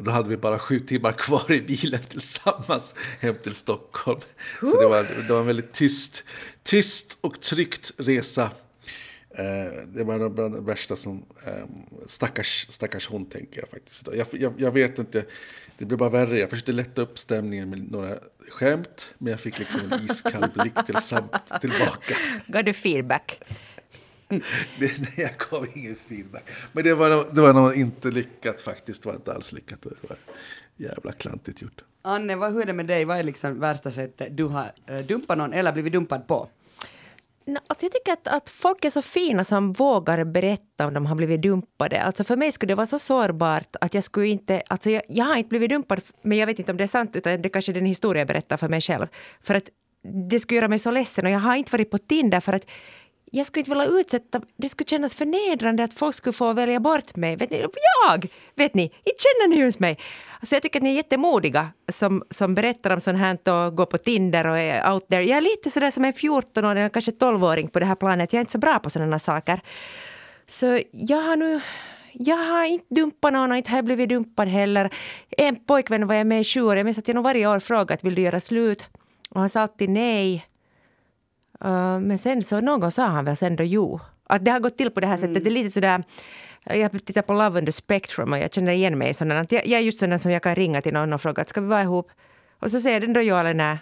Och då hade vi bara sju timmar kvar i bilen tillsammans hem till Stockholm. Så det var, det var en väldigt tyst, tyst och tryggt resa. Eh, det var bland det värsta som... Eh, stackars, stackars hon, tänker jag faktiskt. Jag, jag, jag vet inte, det blev bara värre. Jag försökte lätta upp stämningen med några skämt, men jag fick liksom en iskall blick till, tillbaka.
Gav du feedback? (laughs)
Det, nej, jag gav ingen feedback. Men det var, nog- det var nog inte lyckat faktiskt. Det var inte alls lyckat. Det var jävla klantigt gjort.
Anne, vad, hur är det med dig? Vad är liksom värsta sättet du har eh, dumpat någon eller blivit dumpad på?
No, alltså jag tycker att, att folk är så fina som vågar berätta om de har blivit dumpade. Alltså för mig skulle det vara så sårbart att jag skulle inte... Alltså jag, jag har inte blivit dumpad, men jag vet inte om det är sant, utan det kanske är den historia jag berättar för mig själv. För att det skulle göra mig så ledsen och jag har inte varit på Tinder för att jag skulle inte vilja utsätta... Det skulle kännas förnedrande att folk skulle få välja bort mig. Vet ni, jag! Vet ni, inte känner ni ens mig. Alltså jag tycker att ni är jättemodiga som, som berättar om sånt här och går på Tinder och är out there. Jag är lite sådär som en 14-åring eller kanske 12-åring på det här planet. Jag är inte så bra på sådana saker. Så jag har nu... Jag har inte dumpat någon och inte har jag blivit dumpad heller. En pojkvän var jag med i sju år. Jag minns att jag nog varje år frågat vill du göra slut. Och han sa alltid nej. Uh, men sen så någon sa han väl sen då jo. Att det har gått till på det här sättet. Det är lite sådär... Jag tittar på Love under Spectrum och jag känner igen mig i sådana. Jag, jag är just sån som jag kan ringa till någon och fråga ska vi vara ihop? Och så säger den då ja eller nej.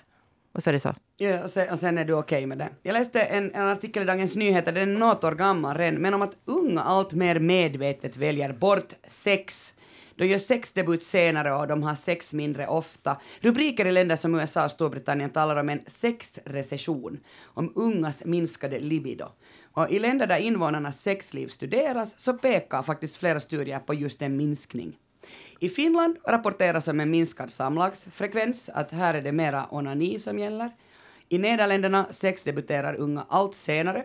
Och så är det så.
Ja, och, sen, och sen är du okej med det. Jag läste en, en artikel i Dagens Nyheter, den är något år gammal redan, men om att unga allt mer medvetet väljer bort sex. De gör sexdebut senare och de har sex mindre ofta. Rubriker i länder som USA och Storbritannien talar om en sexrecession, om ungas minskade libido. Och i länder där invånarnas sexliv studeras så pekar faktiskt flera studier på just en minskning. I Finland rapporteras om en minskad samlagsfrekvens, att här är det mera onani som gäller. I Nederländerna sexdebuterar unga allt senare.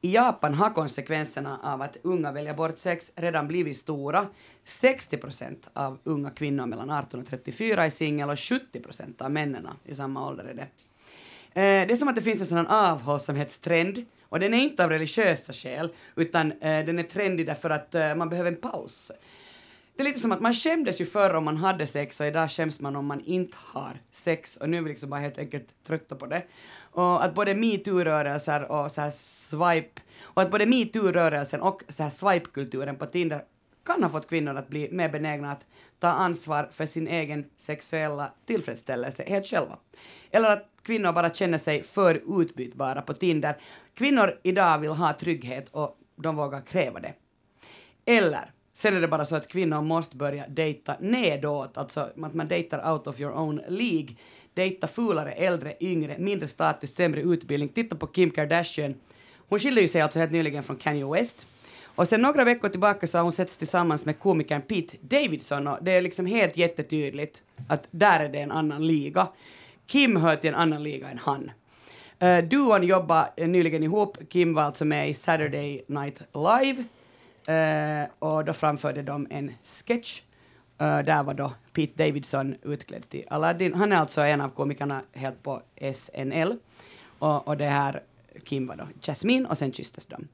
I Japan har konsekvenserna av att unga väljer bort sex redan blivit stora. 60 procent av unga kvinnor mellan 18 och 34 är singel och 70 procent av männen i samma ålder är det. Eh, det är som att det finns en sådan avhållsamhetstrend och den är inte av religiösa skäl utan eh, den är trendig därför att eh, man behöver en paus. Det är lite som att man skämdes ju förr om man hade sex och idag skäms man om man inte har sex och nu är vi liksom bara helt enkelt trötta på det. Och att både metoo-rörelser och så här swipe och att både metoo-rörelsen och så här swipe-kulturen på Tinder kan ha fått kvinnor att bli mer benägna att ta ansvar för sin egen sexuella tillfredsställelse helt själva. Eller att kvinnor bara känner sig för utbytbara på Tinder. Kvinnor idag vill ha trygghet och de vågar kräva det. Eller sen är det bara så att kvinnor måste börja dejta nedåt, alltså att man dejtar out of your own League. Dejta fulare, äldre, yngre, mindre status, sämre utbildning. Titta på Kim Kardashian. Hon skilde ju sig alltså helt nyligen från Kanye West. Och sen några veckor tillbaka så har hon setts tillsammans med komikern Pete Davidson och det är liksom helt jättetydligt att där är det en annan liga. Kim hör till en annan liga än han. Uh, duon jobbade eh, nyligen ihop. Kim var alltså med i Saturday Night Live uh, och då framförde de en sketch. Uh, där var då Pete Davidson utklädd till Aladdin. Han är alltså en av komikerna helt på SNL. Och, och det här Kim var då Jasmine och sen kysstes de.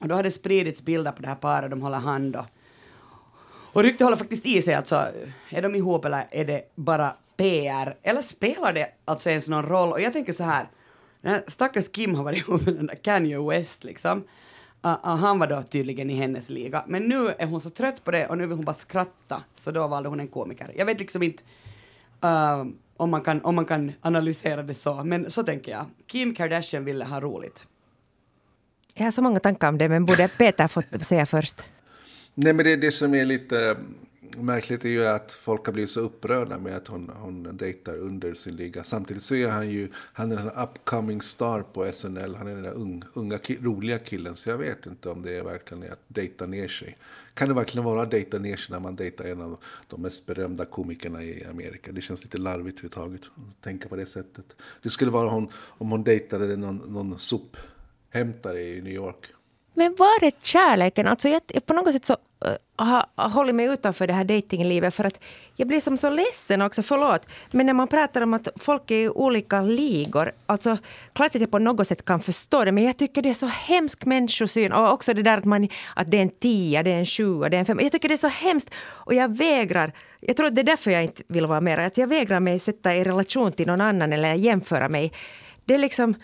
Och då har det spridits bilder på det här paret, de håller hand och, och ryktet håller faktiskt i sig alltså, är de ihop eller är det bara PR? Eller spelar det alltså ens någon roll? Och jag tänker så här, den här stackars Kim har varit ihop med den där Kanye West liksom. Uh, uh, han var då tydligen i hennes liga. Men nu är hon så trött på det och nu vill hon bara skratta. Så då valde hon en komiker. Jag vet liksom inte uh, om, man kan, om man kan analysera det så, men så tänker jag. Kim Kardashian ville ha roligt.
Jag har så många tankar om det, men borde Peter fått säga först?
Nej, men det, det som är lite märkligt är ju att folk har blivit så upprörda med att hon, hon dejtar under sin liga. Samtidigt så är han ju han är en upcoming star på SNL. Han är den där ung, unga, roliga killen. Så jag vet inte om det är verkligen är att dejta ner sig. Kan det verkligen vara att dejta ner sig när man dejtar en av de mest berömda komikerna i Amerika? Det känns lite larvigt överhuvudtaget att tänka på det sättet. Det skulle vara hon, om hon dejtade någon, någon sophämtare i New York.
Men var är kärleken? Alltså jag, på något sätt så... eh, har hållit mig utanför det här datinglivet för att jag blir som så ledsen också, förlåt. Men när man pratar om att folk är i olika ligor, alltså klart att jag på något sätt kan förstå det, men jag tycker det är så hemsk människosyn och också det där att, man, att det är en tia, det är en sjua, det är en fem. Jag tycker det är så hemskt och jag vägrar, jag tror att det är därför jag inte vill vara mer, att jag vägrar mig sätta i relation till någon annan eller jämföra mig. Det är liksom,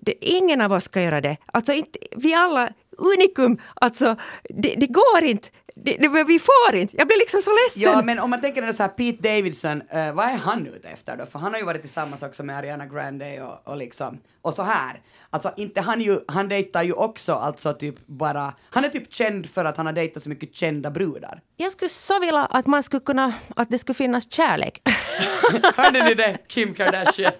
det, ingen av oss ska göra det. Alltså inte, vi alla unikum. Alltså, det, det går inte. Det, det, vi får inte. Jag blir liksom så ledsen.
Ja, men om man tänker så här Pete Davidson, uh, vad är han ute efter då? För han har ju varit tillsammans också med Ariana Grande och, och liksom, och så här. Alltså inte han ju, han dejtar ju också alltså typ bara, han är typ känd för att han har dejtat så mycket kända brudar.
Jag skulle så vilja att man skulle kunna, att det skulle finnas kärlek. (laughs)
Hörde ni det? Kim Kardashian.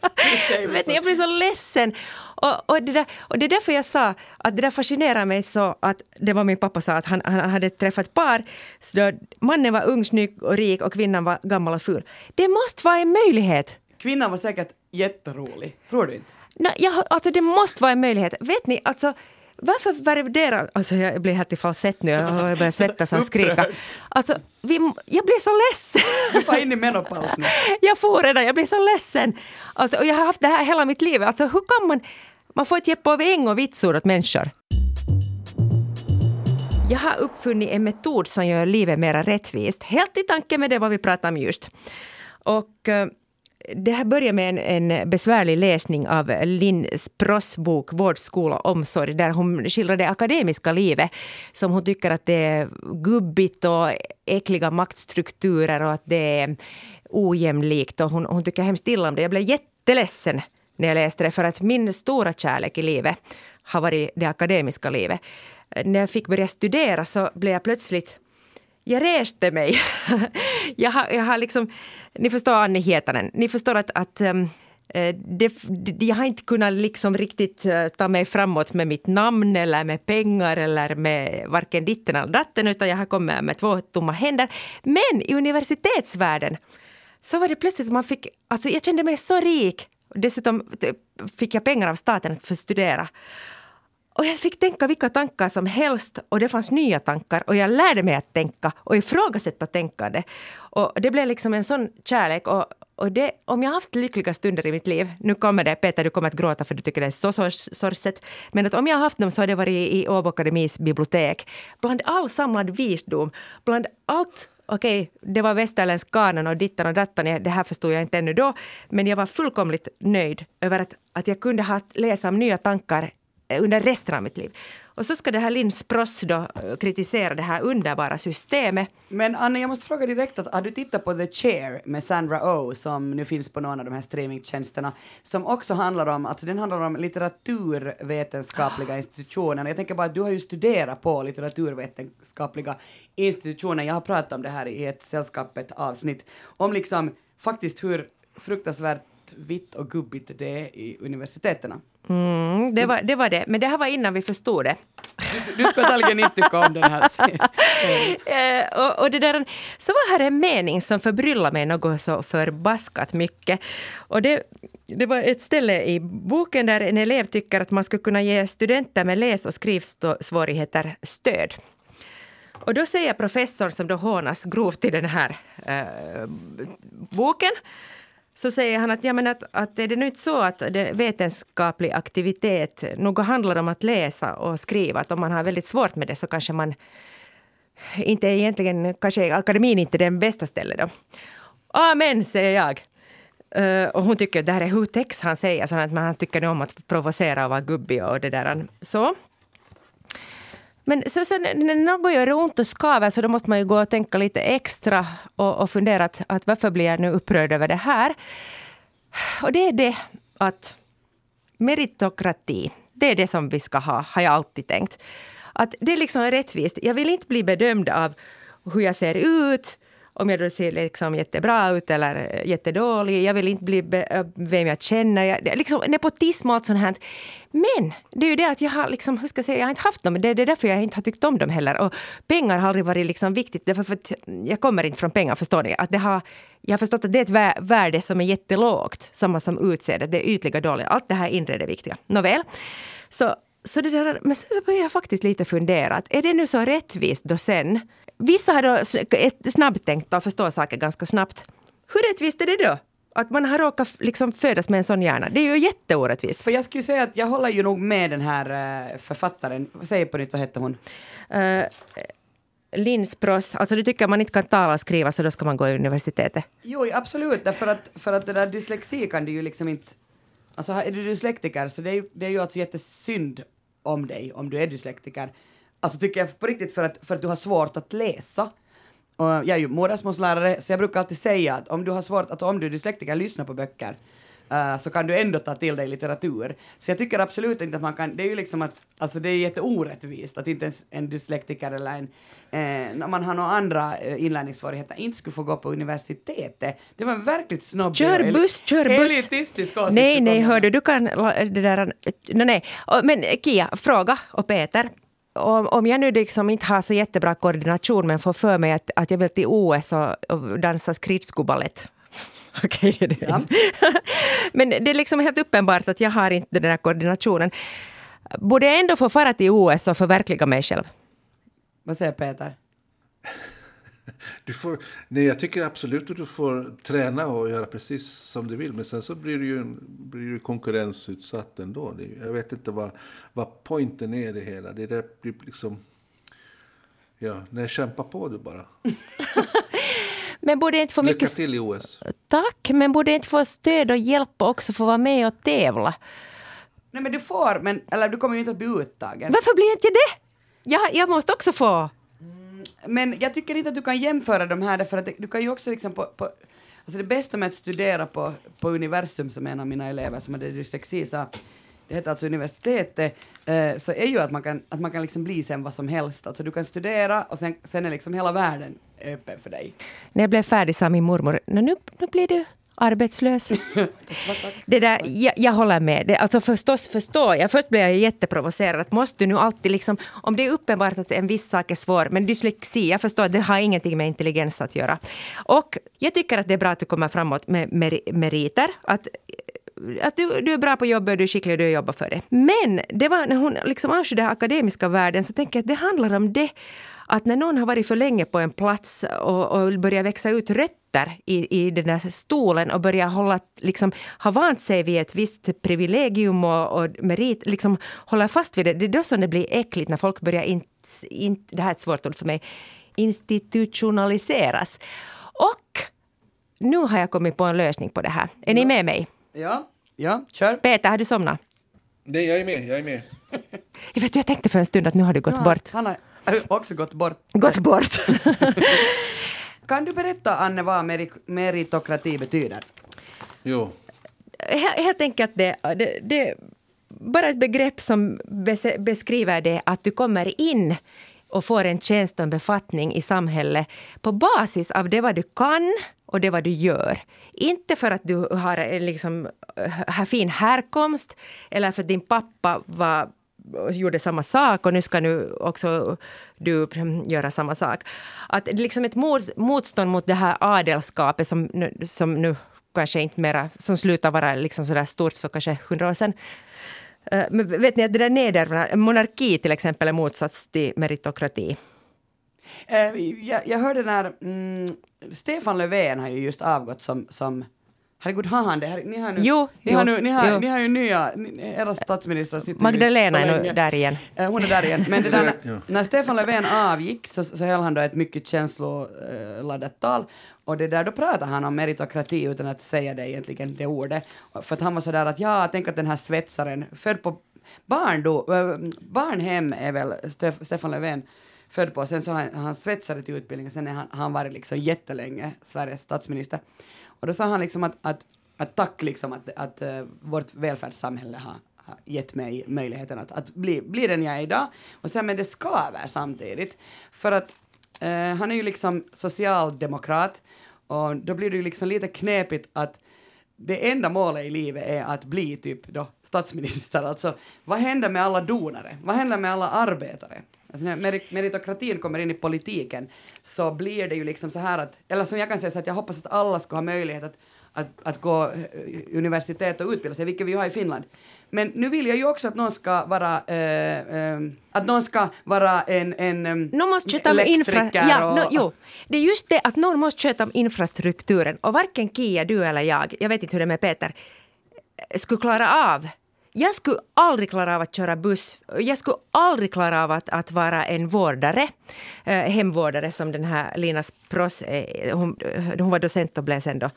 (laughs)
Vet ni, jag blir så ledsen. Och, och, det där, och det är därför jag sa att det där fascinerar mig så att det var min pappa sa att han, han hade träffat par. Så mannen var ung, snygg och rik och kvinnan var gammal och ful. Det måste vara en möjlighet.
Kvinnan var säkert jätterolig, tror du inte?
Nej, jag, alltså det måste vara en möjlighet. Vet ni, alltså varför värdera... Alltså jag blir helt i falsett nu, jag börjar svettas och skrika. Alltså, vi, jag blir så ledsen.
Du får in i menopaus nu. (laughs)
Jag får redan, jag blir så ledsen. Alltså, och jag har haft det här hela mitt liv. Alltså hur kan man... Man får inte ge poäng och vitsord åt människor. Jag har uppfunnit en metod som gör livet mer rättvist, helt i tanke med det vad vi pratade om just. Och eh, det här börjar med en, en besvärlig läsning av Linn Spross bok Vård, skola och omsorg där hon skildrar det akademiska livet som hon tycker att det är gubbigt och äckliga maktstrukturer och att det är ojämlikt och hon, hon tycker hemskt illa om det. Jag blev jätteledsen när jag läste det för att min stora kärlek i livet har varit det akademiska livet. När jag fick börja studera så blev jag plötsligt jag reste mig. (laughs) jag, har, jag har liksom, ni förstår Annie Hietanen, ni förstår att, att um, det, jag har inte kunnat liksom riktigt eh, ta mig framåt med mitt namn eller med pengar eller med varken ditten eller datten utan jag har kommit med två tomma händer. Men i universitetsvärlden så var det plötsligt man fick, alltså jag kände mig så rik. Dessutom eh, fick jag pengar av staten för att studera. Och jag fick tänka vilka tankar som helst och det fanns nya tankar och jag lärde mig att tänka och ifrågasätta tänkande. Och det blev liksom en sån kärlek och, och det, om jag haft lyckliga stunder i mitt liv, nu kommer det, Peter du kommer att gråta för du tycker det är så sorgset, men att om jag har haft dem så har det varit i Åbo Akademis bibliotek. Bland all samlad visdom, bland allt okej, det var västerländsk kanon och dittan och dattan, det här förstod jag inte ännu då, men jag var fullkomligt nöjd över att, att jag kunde ha läsa om nya tankar under resten av mitt liv. Och så ska det här Linn Spross då eh, kritisera det här underbara systemet.
Men Anna, jag måste fråga direkt, att, har du tittat på The Chair med Sandra Oh som nu finns på någon av de här streamingtjänsterna som också handlar om, alltså den handlar om litteraturvetenskapliga institutioner. Jag tänker bara att du har ju studerat på litteraturvetenskapliga institutioner. Jag har pratat om det här i ett sällskapet avsnitt om liksom faktiskt hur fruktansvärt vitt och gubbigt det är i universiteten.
Mm, det, var, det var det, men det här var innan vi förstod det.
Du, du ska antagligen inte tycka om den här (laughs)
eh, och, och det där, Så var här en mening som förbryllar mig något så förbaskat mycket. Och det, det var ett ställe i boken där en elev tycker att man skulle kunna ge studenter med läs och skrivsvårigheter stöd. Och då säger professorn som då hånas grovt i den här eh, boken så säger han att, ja, men att, att är det nu inte så att det vetenskaplig aktivitet nog handlar om att läsa och skriva, att om man har väldigt svårt med det så kanske man inte egentligen, kanske akademin inte är den bästa stället då. Amen, säger jag. Uh, och hon tycker att det här är hur text han säger, så att man tycker om att provocera och vara gubbig och det där. Så. Men så, så, när något gör ont och skaver så då måste man ju gå och tänka lite extra och, och fundera att, att varför blir jag nu upprörd över det här? Och det är det att meritokrati, det är det som vi ska ha, har jag alltid tänkt. Att det är liksom rättvist. Jag vill inte bli bedömd av hur jag ser ut, om jag då ser liksom jättebra ut eller jättedålig. Jag vill inte bli vem jag känner. Jag, liksom nepotism och allt sånt här. Men det är ju det att jag har liksom, hur ska jag säga, jag har inte haft dem. Det är därför jag inte har tyckt om dem heller. Och pengar har aldrig varit liksom viktigt. Därför för att jag kommer inte från pengar, förstår ni? Att det har, jag har förstått att det är ett värde som är jättelågt. Samma som utseendet, det är ytliga dåliga. Allt det här inre är det viktiga. Nåväl. Så, så det där, men sen så börjar jag faktiskt lite fundera. Att är det nu så rättvist då sen vissa har då snabbtänkt och förstår saker ganska snabbt. Hur rättvist är det då? Att man har råkat liksom födas med en sån hjärna. Det är ju jätteorättvist.
För jag skulle säga att jag håller ju nog med den här eh, författaren, säg på nytt, vad hette hon?
Uh, Linspross, alltså du tycker man inte kan tala och skriva så då ska man gå i universitetet.
Jo, absolut, därför att, för att det där dyslexi kan du ju liksom inte... Alltså är du dyslektiker så det är ju, det är ju alltså jättesynd om dig om du är dyslektiker. Alltså tycker jag på riktigt för att, för att du har svårt att läsa. Och jag är ju modersmålslärare så jag brukar alltid säga att om du har svårt, att om du är dyslektiker, lyssna på böcker. eh, så kan du ändå ta till dig litteratur. Så jag tycker absolut inte att man kan, det är ju liksom att, alltså det är jätteorättvist att inte ens en dyslektiker eller en, eh, när man har några andra eh, inlärningssvårigheter, inte skulle få gå på universitetet. Det var en verkligt snobbig
Kör buss, kör buss.
elitistisk åsikt
Nej, nej,
komma
hör du, kan... Det där, nej, nej. Men Kia, fråga och Peter. Om, om jag nu liksom inte har så jättebra koordination men får för mig att, att jag vill till OS och, och dansa skridskobalett. (laughs) Okej, det är det.
Ja. (laughs)
Men det är liksom helt uppenbart att jag har inte den där koordinationen. Borde jag ändå få fara till OS och förverkliga mig själv?
Vad säger Peter?
Du får, nej, jag tycker absolut att du får träna och göra precis som du vill. Men sen så blir du ju blir du konkurrensutsatt ändå. Det, jag vet inte vad, vad poängen är i det hela. Det där blir liksom... Ja, nej, kämpa på du bara. (laughs)
Men borde inte få
Lycka
mycket...
till i OS.
Tack, men borde inte få stöd och hjälp och också få vara med och tävla?
Nej men du får, men, eller du kommer ju inte att bli uttagen.
Varför blir inte det? Jag, jag måste också få.
Men jag tycker inte att du kan jämföra de här därför att det- du kan ju också liksom på, på alltså det bästa med att studera på, på universum som en av mina elever som hade dyslexi sa, det heter alltså universitetet, eh, så är ju att man kan, att man kan liksom bli sen vad som helst. Alltså du kan studera och sen, sen är liksom hela världen öppen för dig.
När jag blev färdig sa min mormor, nu, nu blir du arbetslös. (laughs) det där, jag, jag håller med. Det, alltså förstås förstår jag. Först blev jag jätteprovocerad. Att måste du nu alltid liksom, om det är uppenbart att en viss sak är svår, men dyslexi, jag förstår att det har ingenting med intelligens att göra. Och jag tycker att det är bra att du kommer framåt med meri- meriter. Att, att du, du är bra på jobbet och du är skicklig och du jobbar för det. Men det var när hon liksom avskydde den akademiska världen så tänker jag att det handlar om det att när någon har varit för länge på en plats och, och börjar växa ut rötter i, i den där stolen och börjar hålla, liksom, ha vant sig vid ett visst privilegium och, och merit, liksom hålla fast vid det. Det är då som det blir äckligt när folk börjar, in, in, det här är ett svårt ord för mig, institutionaliseras. Och nu har jag kommit på en lösning på det här. Är ni med mig?
Ja, ja, kör.
Peter, har du somnat?
Nej, jag är med. Jag är med.
Jag, (laughs) vet, jag tänkte för en stund att nu har du gått
Ja,
bort.
Han har också gått bort.
Gått bort. (laughs)
Kan du berätta, Anne, vad meri- meritokrati betyder?
Jo.
He- Helt enkelt det, det, det bara ett begrepp som bes- beskriver det att du kommer in och får en tjänst och en befattning i samhället på basis av det vad du kan och det vad du gör. Inte för att du har en liksom, eh, fin härkomst eller för att din pappa var gjorde samma sak och nu ska nu också du göra samma sak. Att det är liksom ett mot, motstånd mot det här adelskapet som nu, som nu kanske inte mera, som slutar vara liksom sådär stort för kanske hundra år sedan. Eh, men vet ni att det där nedärvda, monarki till exempel är motsats till meritokrati.
Eh, jag, jag hörde när mm, Stefan Löfven har ju just avgått som, som Herregud, har han det? Här- Ni har nu,
Jo,
ni har,
jo,
nu, ni har,
jo.
ni har ju nya, era statsministrar sitter
Magdalena
så
är nu där igen.
Eh, hon är där igen. Men det där, när, när Stefan Löfven avgick så, så höll han då ett mycket känsloladdat tal. Och det där, då pratade han om meritokrati utan att säga det egentligen, det ordet. För att han var sådär att ja, tänk att den här svetsaren, född på barn då, äh, barnhem är väl Stef- Stefan Löfven född på, sen så har han, han svetsare till utbildning och sen är han, han varit liksom jättelänge Sveriges statsminister. Och då sa han liksom att, att, att tack liksom att, att uh, vårt välfärdssamhälle har, har gett mig möjligheten att, att bli, bli den jag är idag. Och sen men det skaver samtidigt. För att uh, han är ju liksom socialdemokrat och då blir det ju liksom lite knepigt att det enda målet i livet är att bli typ då statsminister. (laughs) Alltså, vad händer med alla donare? Vad händer med alla arbetare? Alltså när merit- meritokratin kommer in i politiken så blir det ju liksom så här att, eller som jag kan säga så att jag hoppas att alla ska ha möjlighet att, att, att gå eh, universitet och utbilda sig, vilket vi ju har i Finland. Men nu vill jag ju också att någon ska vara, eh, eh, att någon ska vara en, en
Någon måste sköta om infra... Ja,
och,
no, jo. Det är just det att någon måste sköta om infrastrukturen. Och varken Kia, du eller jag, jag vet inte hur det är med Peter, skulle klara av jag skulle aldrig klara av att köra buss. Jag skulle aldrig klara av att, att vara en vårdare, eh, hemvårdare som den här Lina Spross, eh, hon, eh, hon var docent och blev sen då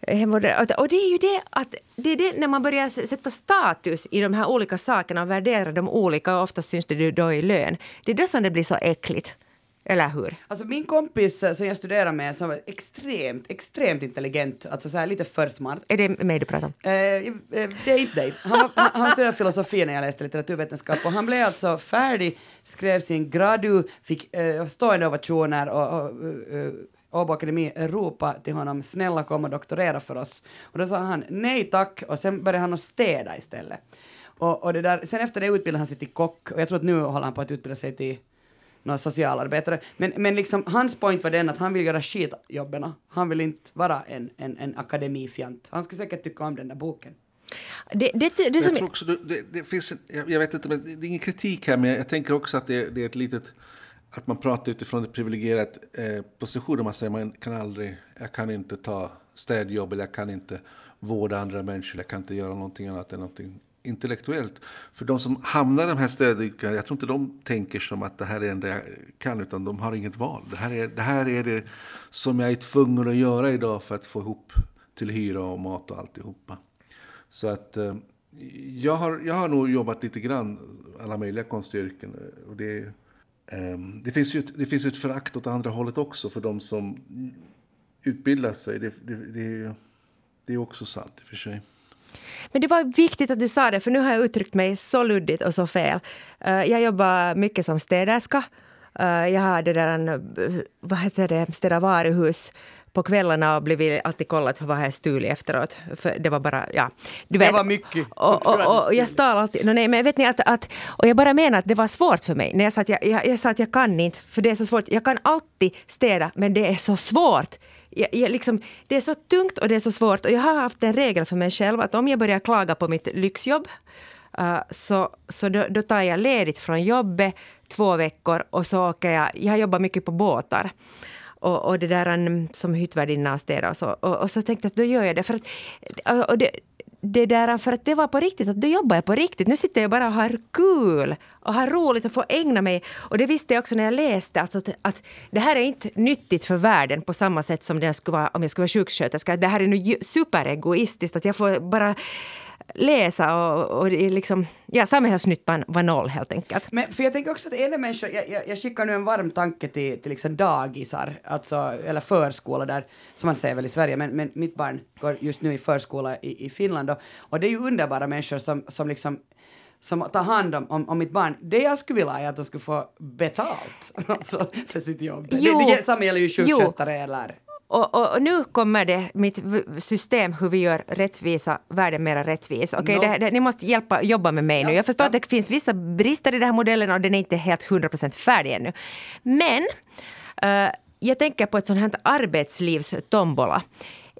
eh, hemvårdare. Och, det är ju det att det är det när man börjar sätta status i de här olika sakerna och värdera dem olika, och oftast syns det då i lön. Det är då som det blir så äckligt. Eller hur?
Alltså min kompis eh, som jag studerar med som var extremt, extremt intelligent, alltså så här lite för smart.
Är det mig du pratar om?
Eh, eh, det är inte dig. Han, han, han studerade filosofi när jag läste litteraturvetenskap och han blev alltså färdig, skrev sin gradu, fick eh, stående ovationer och, och eh, Åbo Akademi Europa till honom, snälla kom och doktorera för oss. Och då sa han nej tack och sen började han att städa istället. Och, och det där, sen efter det utbildade han sig till kock och jag tror att nu håller han på att utbilda sig till någon socialarbetare. Men, men liksom, hans point var den att han vill göra skitjobben. Han vill inte vara en, en, en akademifjant. Han skulle säkert tycka om den där boken.
Det, det, det,
Jag
som,
också, det, det, det finns, en- jag, jag vet inte, men det är ingen kritik här, men jag tänker också att det, det är ett litet, att man pratar utifrån ett privilegierat eh, position, och man säger man kan aldrig, jag kan inte ta städjobb, eller jag kan inte vårda andra människor, jag kan inte göra någonting annat än någonting intellektuellt. För de som hamnar i de här städyrkena, jag tror inte de tänker som att det här är det enda jag kan, utan de har inget val. Det här är det, här är det som jag är tvungen att göra idag för att få ihop till hyra och mat och alltihopa. Så att eh, jag, har, jag har nog jobbat lite grann alla möjliga konstyrken. Eh, och det, ehm, det, finns ju ett, det finns ju ett förakt åt andra hållet också för de som utbildar sig. Det, det, det, det är också sant i och för sig.
Men det var viktigt att du sa det, för nu har jag uttryckt mig så luddigt och så fel. Eh, Jag jobbar mycket som städerska. Eh, Jag har det där, eh, vad heter det, städa varuhus på kvällarna och blivit alltid kollat vad jag stulit efteråt. För det var bara, ja. Du
Det
vet.
var mycket.
Och, och, och jag stal alltid. No, nej, men vet ni att, att, och jag bara menar att det var svårt för mig. När jag sa, att jag, jag, jag sa att jag kan inte, för det är så svårt. Jag kan alltid städa, men det är så svårt. Jag, jag liksom, det är så tungt och det är så svårt. Och jag har haft en regel för mig själv att om jag börjar klaga på mitt lyxjobb uh, så, så då, då tar jag ledigt från jobbet två veckor och så åker jag. Jag har jobbat mycket på båtar. Och, och det där um, som hyttvärdinna och städa och så. Och, och så tänkte jag att då gör jag det. För att, och det, det där, um, för att det var på riktigt, att då jobbar jag på riktigt. Nu sitter jag bara och har kul och har roligt och får ägna mig. Och det visste jag också när jag läste, alltså att, att det här är inte nyttigt för världen på samma sätt som det skulle vara om jag skulle vara sjuksköterska. Det här är nu superegoistiskt, att jag får bara läsa och, och liksom, ja, samhällsnyttan var noll helt enkelt.
Men för jag tänker också att en del människor, jag, jag, jag skickar nu en varm tanke till, till liksom dagisar, alltså, eller förskola där, som man säger väl i Sverige, men, men mitt barn går just nu i förskola i, i Finland då, och det är ju underbara människor som, som liksom som tar hand om, om, om mitt barn. Det jag skulle vilja är att de skulle få betalt (laughs) alltså, för sitt jobb.
Jo.
Det, det, samma gäller ju sjukskötare eller...
Och, och, och nu kommer det, mitt system hur vi gör rättvisa, världen mera rättvis. Okej,
Nå.
det, det, ni måste hjälpa, jobba med mig nu.
Ja,
Jag förstår
ja.
att det finns vissa brister i den här modellen och den är inte helt 100% färdig ännu. Men eh, jag tänker på ett sånt här arbetslivstombola.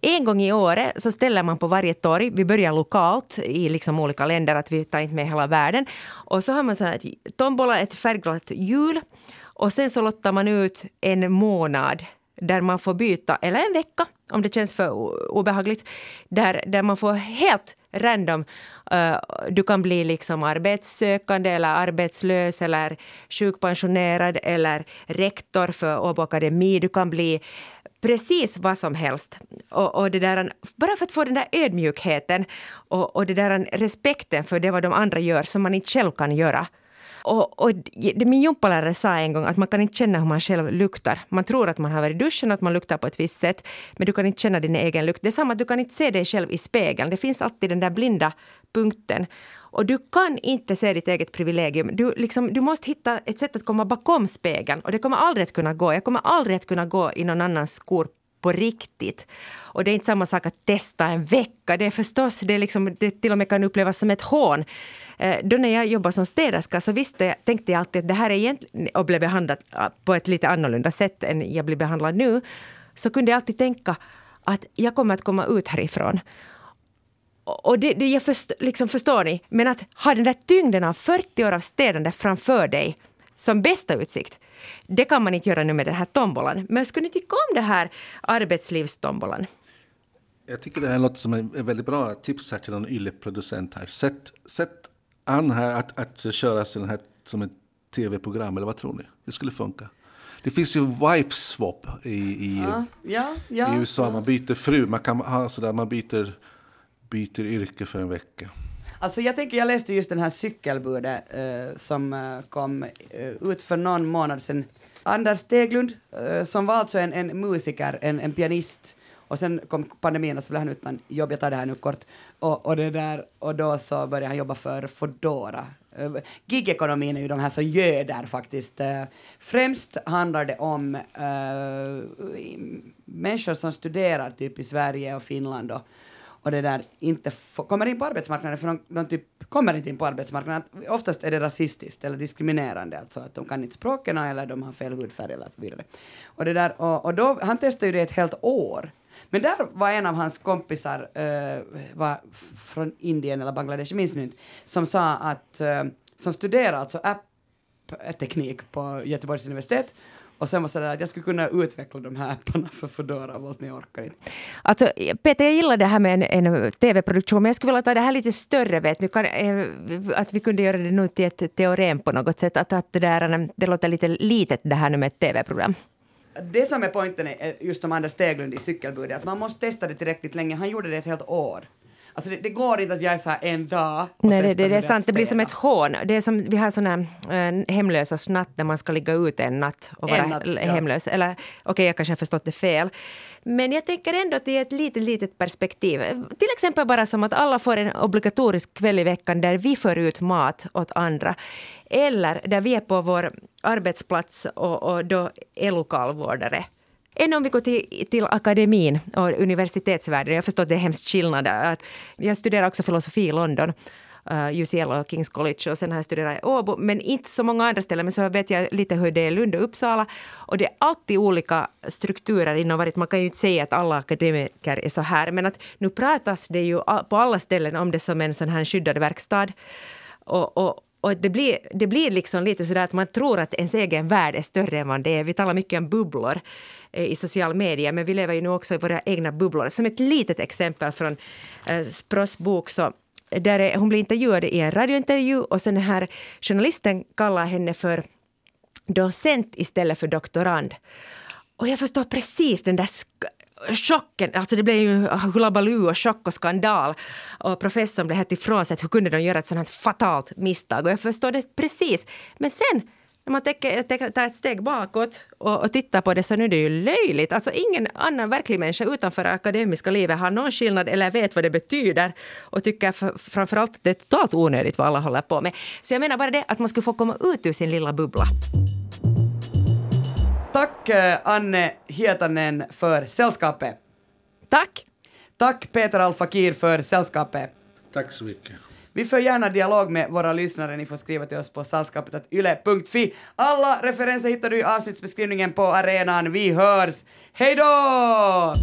En gång i året så ställer man på varje torg, vi börjar lokalt i liksom olika länder, att vi tar inte med hela världen. Och så har man så här tombola, ett färgglatt hjul och sen så lottar man ut en månad där man får byta, eller en vecka om det känns för obehagligt, där, där man får helt random, eh, du kan bli liksom arbetssökande eller arbetslös eller sjukpensionerad eller rektor för Åbo Akademi, du kan bli precis vad som helst. Och, och det där, bara för att få den där ödmjukheten och, och det där respekten för det vad de andra gör som man inte själv kan göra. Och, och det, min gympalärare sa en gång att man kan inte känna hur man själv luktar. Man tror att man har varit i duschen och att man luktar på ett visst sätt, men du kan inte känna din egen lukt. Det är samma att du kan inte se dig själv i spegeln. Det finns alltid den där blinda punkten. Och du kan inte se ditt eget privilegium. Du, liksom, du måste hitta ett sätt att komma bakom spegeln. Och det kommer aldrig att kunna gå. Jag kommer aldrig att kunna gå i någon annans skor på riktigt. Och det är inte samma sak att testa en vecka. Det är förstås, det, är liksom, det till och med kan upplevas som ett hån. Eh, då när jag jobbade som städerska så visste jag, tänkte jag alltid att det här är egentligen, och blev behandlad eh, på ett lite annorlunda sätt än jag blir behandlad nu, så kunde jag alltid tänka att jag kommer att komma ut härifrån och det, det jag först, liksom förstår ni, men att ha den där tyngden av 40 år av städande framför dig som bästa utsikt, det kan man inte göra nu med den här tombolan. Men skulle ni tycka om det här arbetslivstombolan?
Jag tycker det här låter som en väldigt bra tips här till någon ylleproducent här. Sätt, sätt an här att, att köra den här som ett tv-program, eller vad tror ni? Det skulle funka. Det finns ju wife swap i, i,
Ja, ja, ja.
i USA. Man byter fru, man kan ha sådär, man byter, byter yrke för en vecka.
Alltså jag tänker, jag läste just den här cykelbudet eh, som eh, kom eh, ut för någon månad sedan. Anders Steglund, eh, som var alltså en, en musiker, en, en pianist, och sen kom pandemin och så blev han utan jobb, jag tar det här nu kort, och, och, det där, och då så började han jobba för Foodora. Eh, Gigekonomin är ju de här som göder faktiskt. Eh, främst handlar det om äh, människor som studerar typ i Sverige och Finland och, och det där inte kommer in på arbetsmarknaden för de, de typ kommer inte in på arbetsmarknaden. Oftast är det rasistiskt eller diskriminerande, alltså att de kan inte språken eller de har fel hudfärg eller så vidare. Och det där, och, och då, han testade ju det ett helt år. Men där var en av hans kompisar, uh, var från Indien eller Bangladesh, jag minns nu inte, som sa att, uh, som studerar alltså appteknik på Göteborgs universitet och sen var det sådär att jag skulle kunna utveckla de här apparna för Foodora, Volt, ni orkar inte.
Alltså, Peter, jag gillar det här med en, en tv-produktion, men jag skulle vilja ta det här lite större. Vet du, kan, eh, att vi kunde göra det nu till ett teorem på något sätt. Att, att det, där, eh, det låter lite litet det här nu med ett tv-program.
Det som är poängen är just som Anders Steglund i cykelbudet, att man måste testa det tillräckligt länge. Han gjorde det ett helt år. Alltså det, det, går inte att jag är så här en dag
Nej, det, det, det är sant. Det blir som ett hån. Det är som, vi har såna äh, hemlösa natt där man ska ligga ute en natt och vara natt, hemlös. Ja. Eller okej, okay, jag kanske har förstått det fel. Men jag tänker ändå att det är ett litet, litet perspektiv. Till exempel bara som att alla får en obligatorisk kväll i veckan där vi för ut mat åt andra. Eller där vi är på vår arbetsplats och, och då är lokalvårdare än om vi går till, till akademin och universitetsvärlden. Jag förstår att det är hemskt skillnad. Att jag studerar också filosofi i London. Eh, uh, UCL och Kings College och sen har jag studerat i Åbo, men inte så många andra ställen. Men så vet jag lite hur det är i Lund och Uppsala. Och det är alltid olika strukturer inom varje. Man kan ju inte säga att alla akademiker är så här, men att nu pratas det ju på alla ställen om det som en sån här skyddad verkstad. Och, och, och det blir, det blir liksom lite sådär att man tror att ens egen värld är större än vad det är. Vi talar mycket om bubblor eh, i social media, men vi lever ju nu också i våra egna bubblor. Som ett litet exempel från eh, Spross bok så där hon blir intervjuad i en radiointervju och sen den här journalisten kallar henne för docent istället för doktorand. Och jag förstår precis den där chocken, alltså det blev ju hullabaloo och chock och skandal. Och professorn blev helt ifrån sig, hur kunde de göra ett sånt här fatalt misstag? Och jag förstår det precis. Men sen när man tar ett steg bakåt och, och tittar på det så nu är det ju löjligt. Alltså ingen annan verklig människa utanför det akademiska livet har någon skillnad eller vet vad det betyder och tycker framförallt att det är totalt onödigt vad alla håller på med. Så jag menar bara det att man skulle få komma ut ur sin lilla bubbla.
Tack eh, Anne Hietanen för sällskapet.
Tack.
Tack Peter Alfakir för sällskapet.
Tack så mycket.
Vi för gärna dialog med våra lyssnare. Ni får skriva till oss på sällskapet.yle.fi. Alla referenser hittar du i avsnittsbeskrivningen på arenan. Vi hörs. Hej då!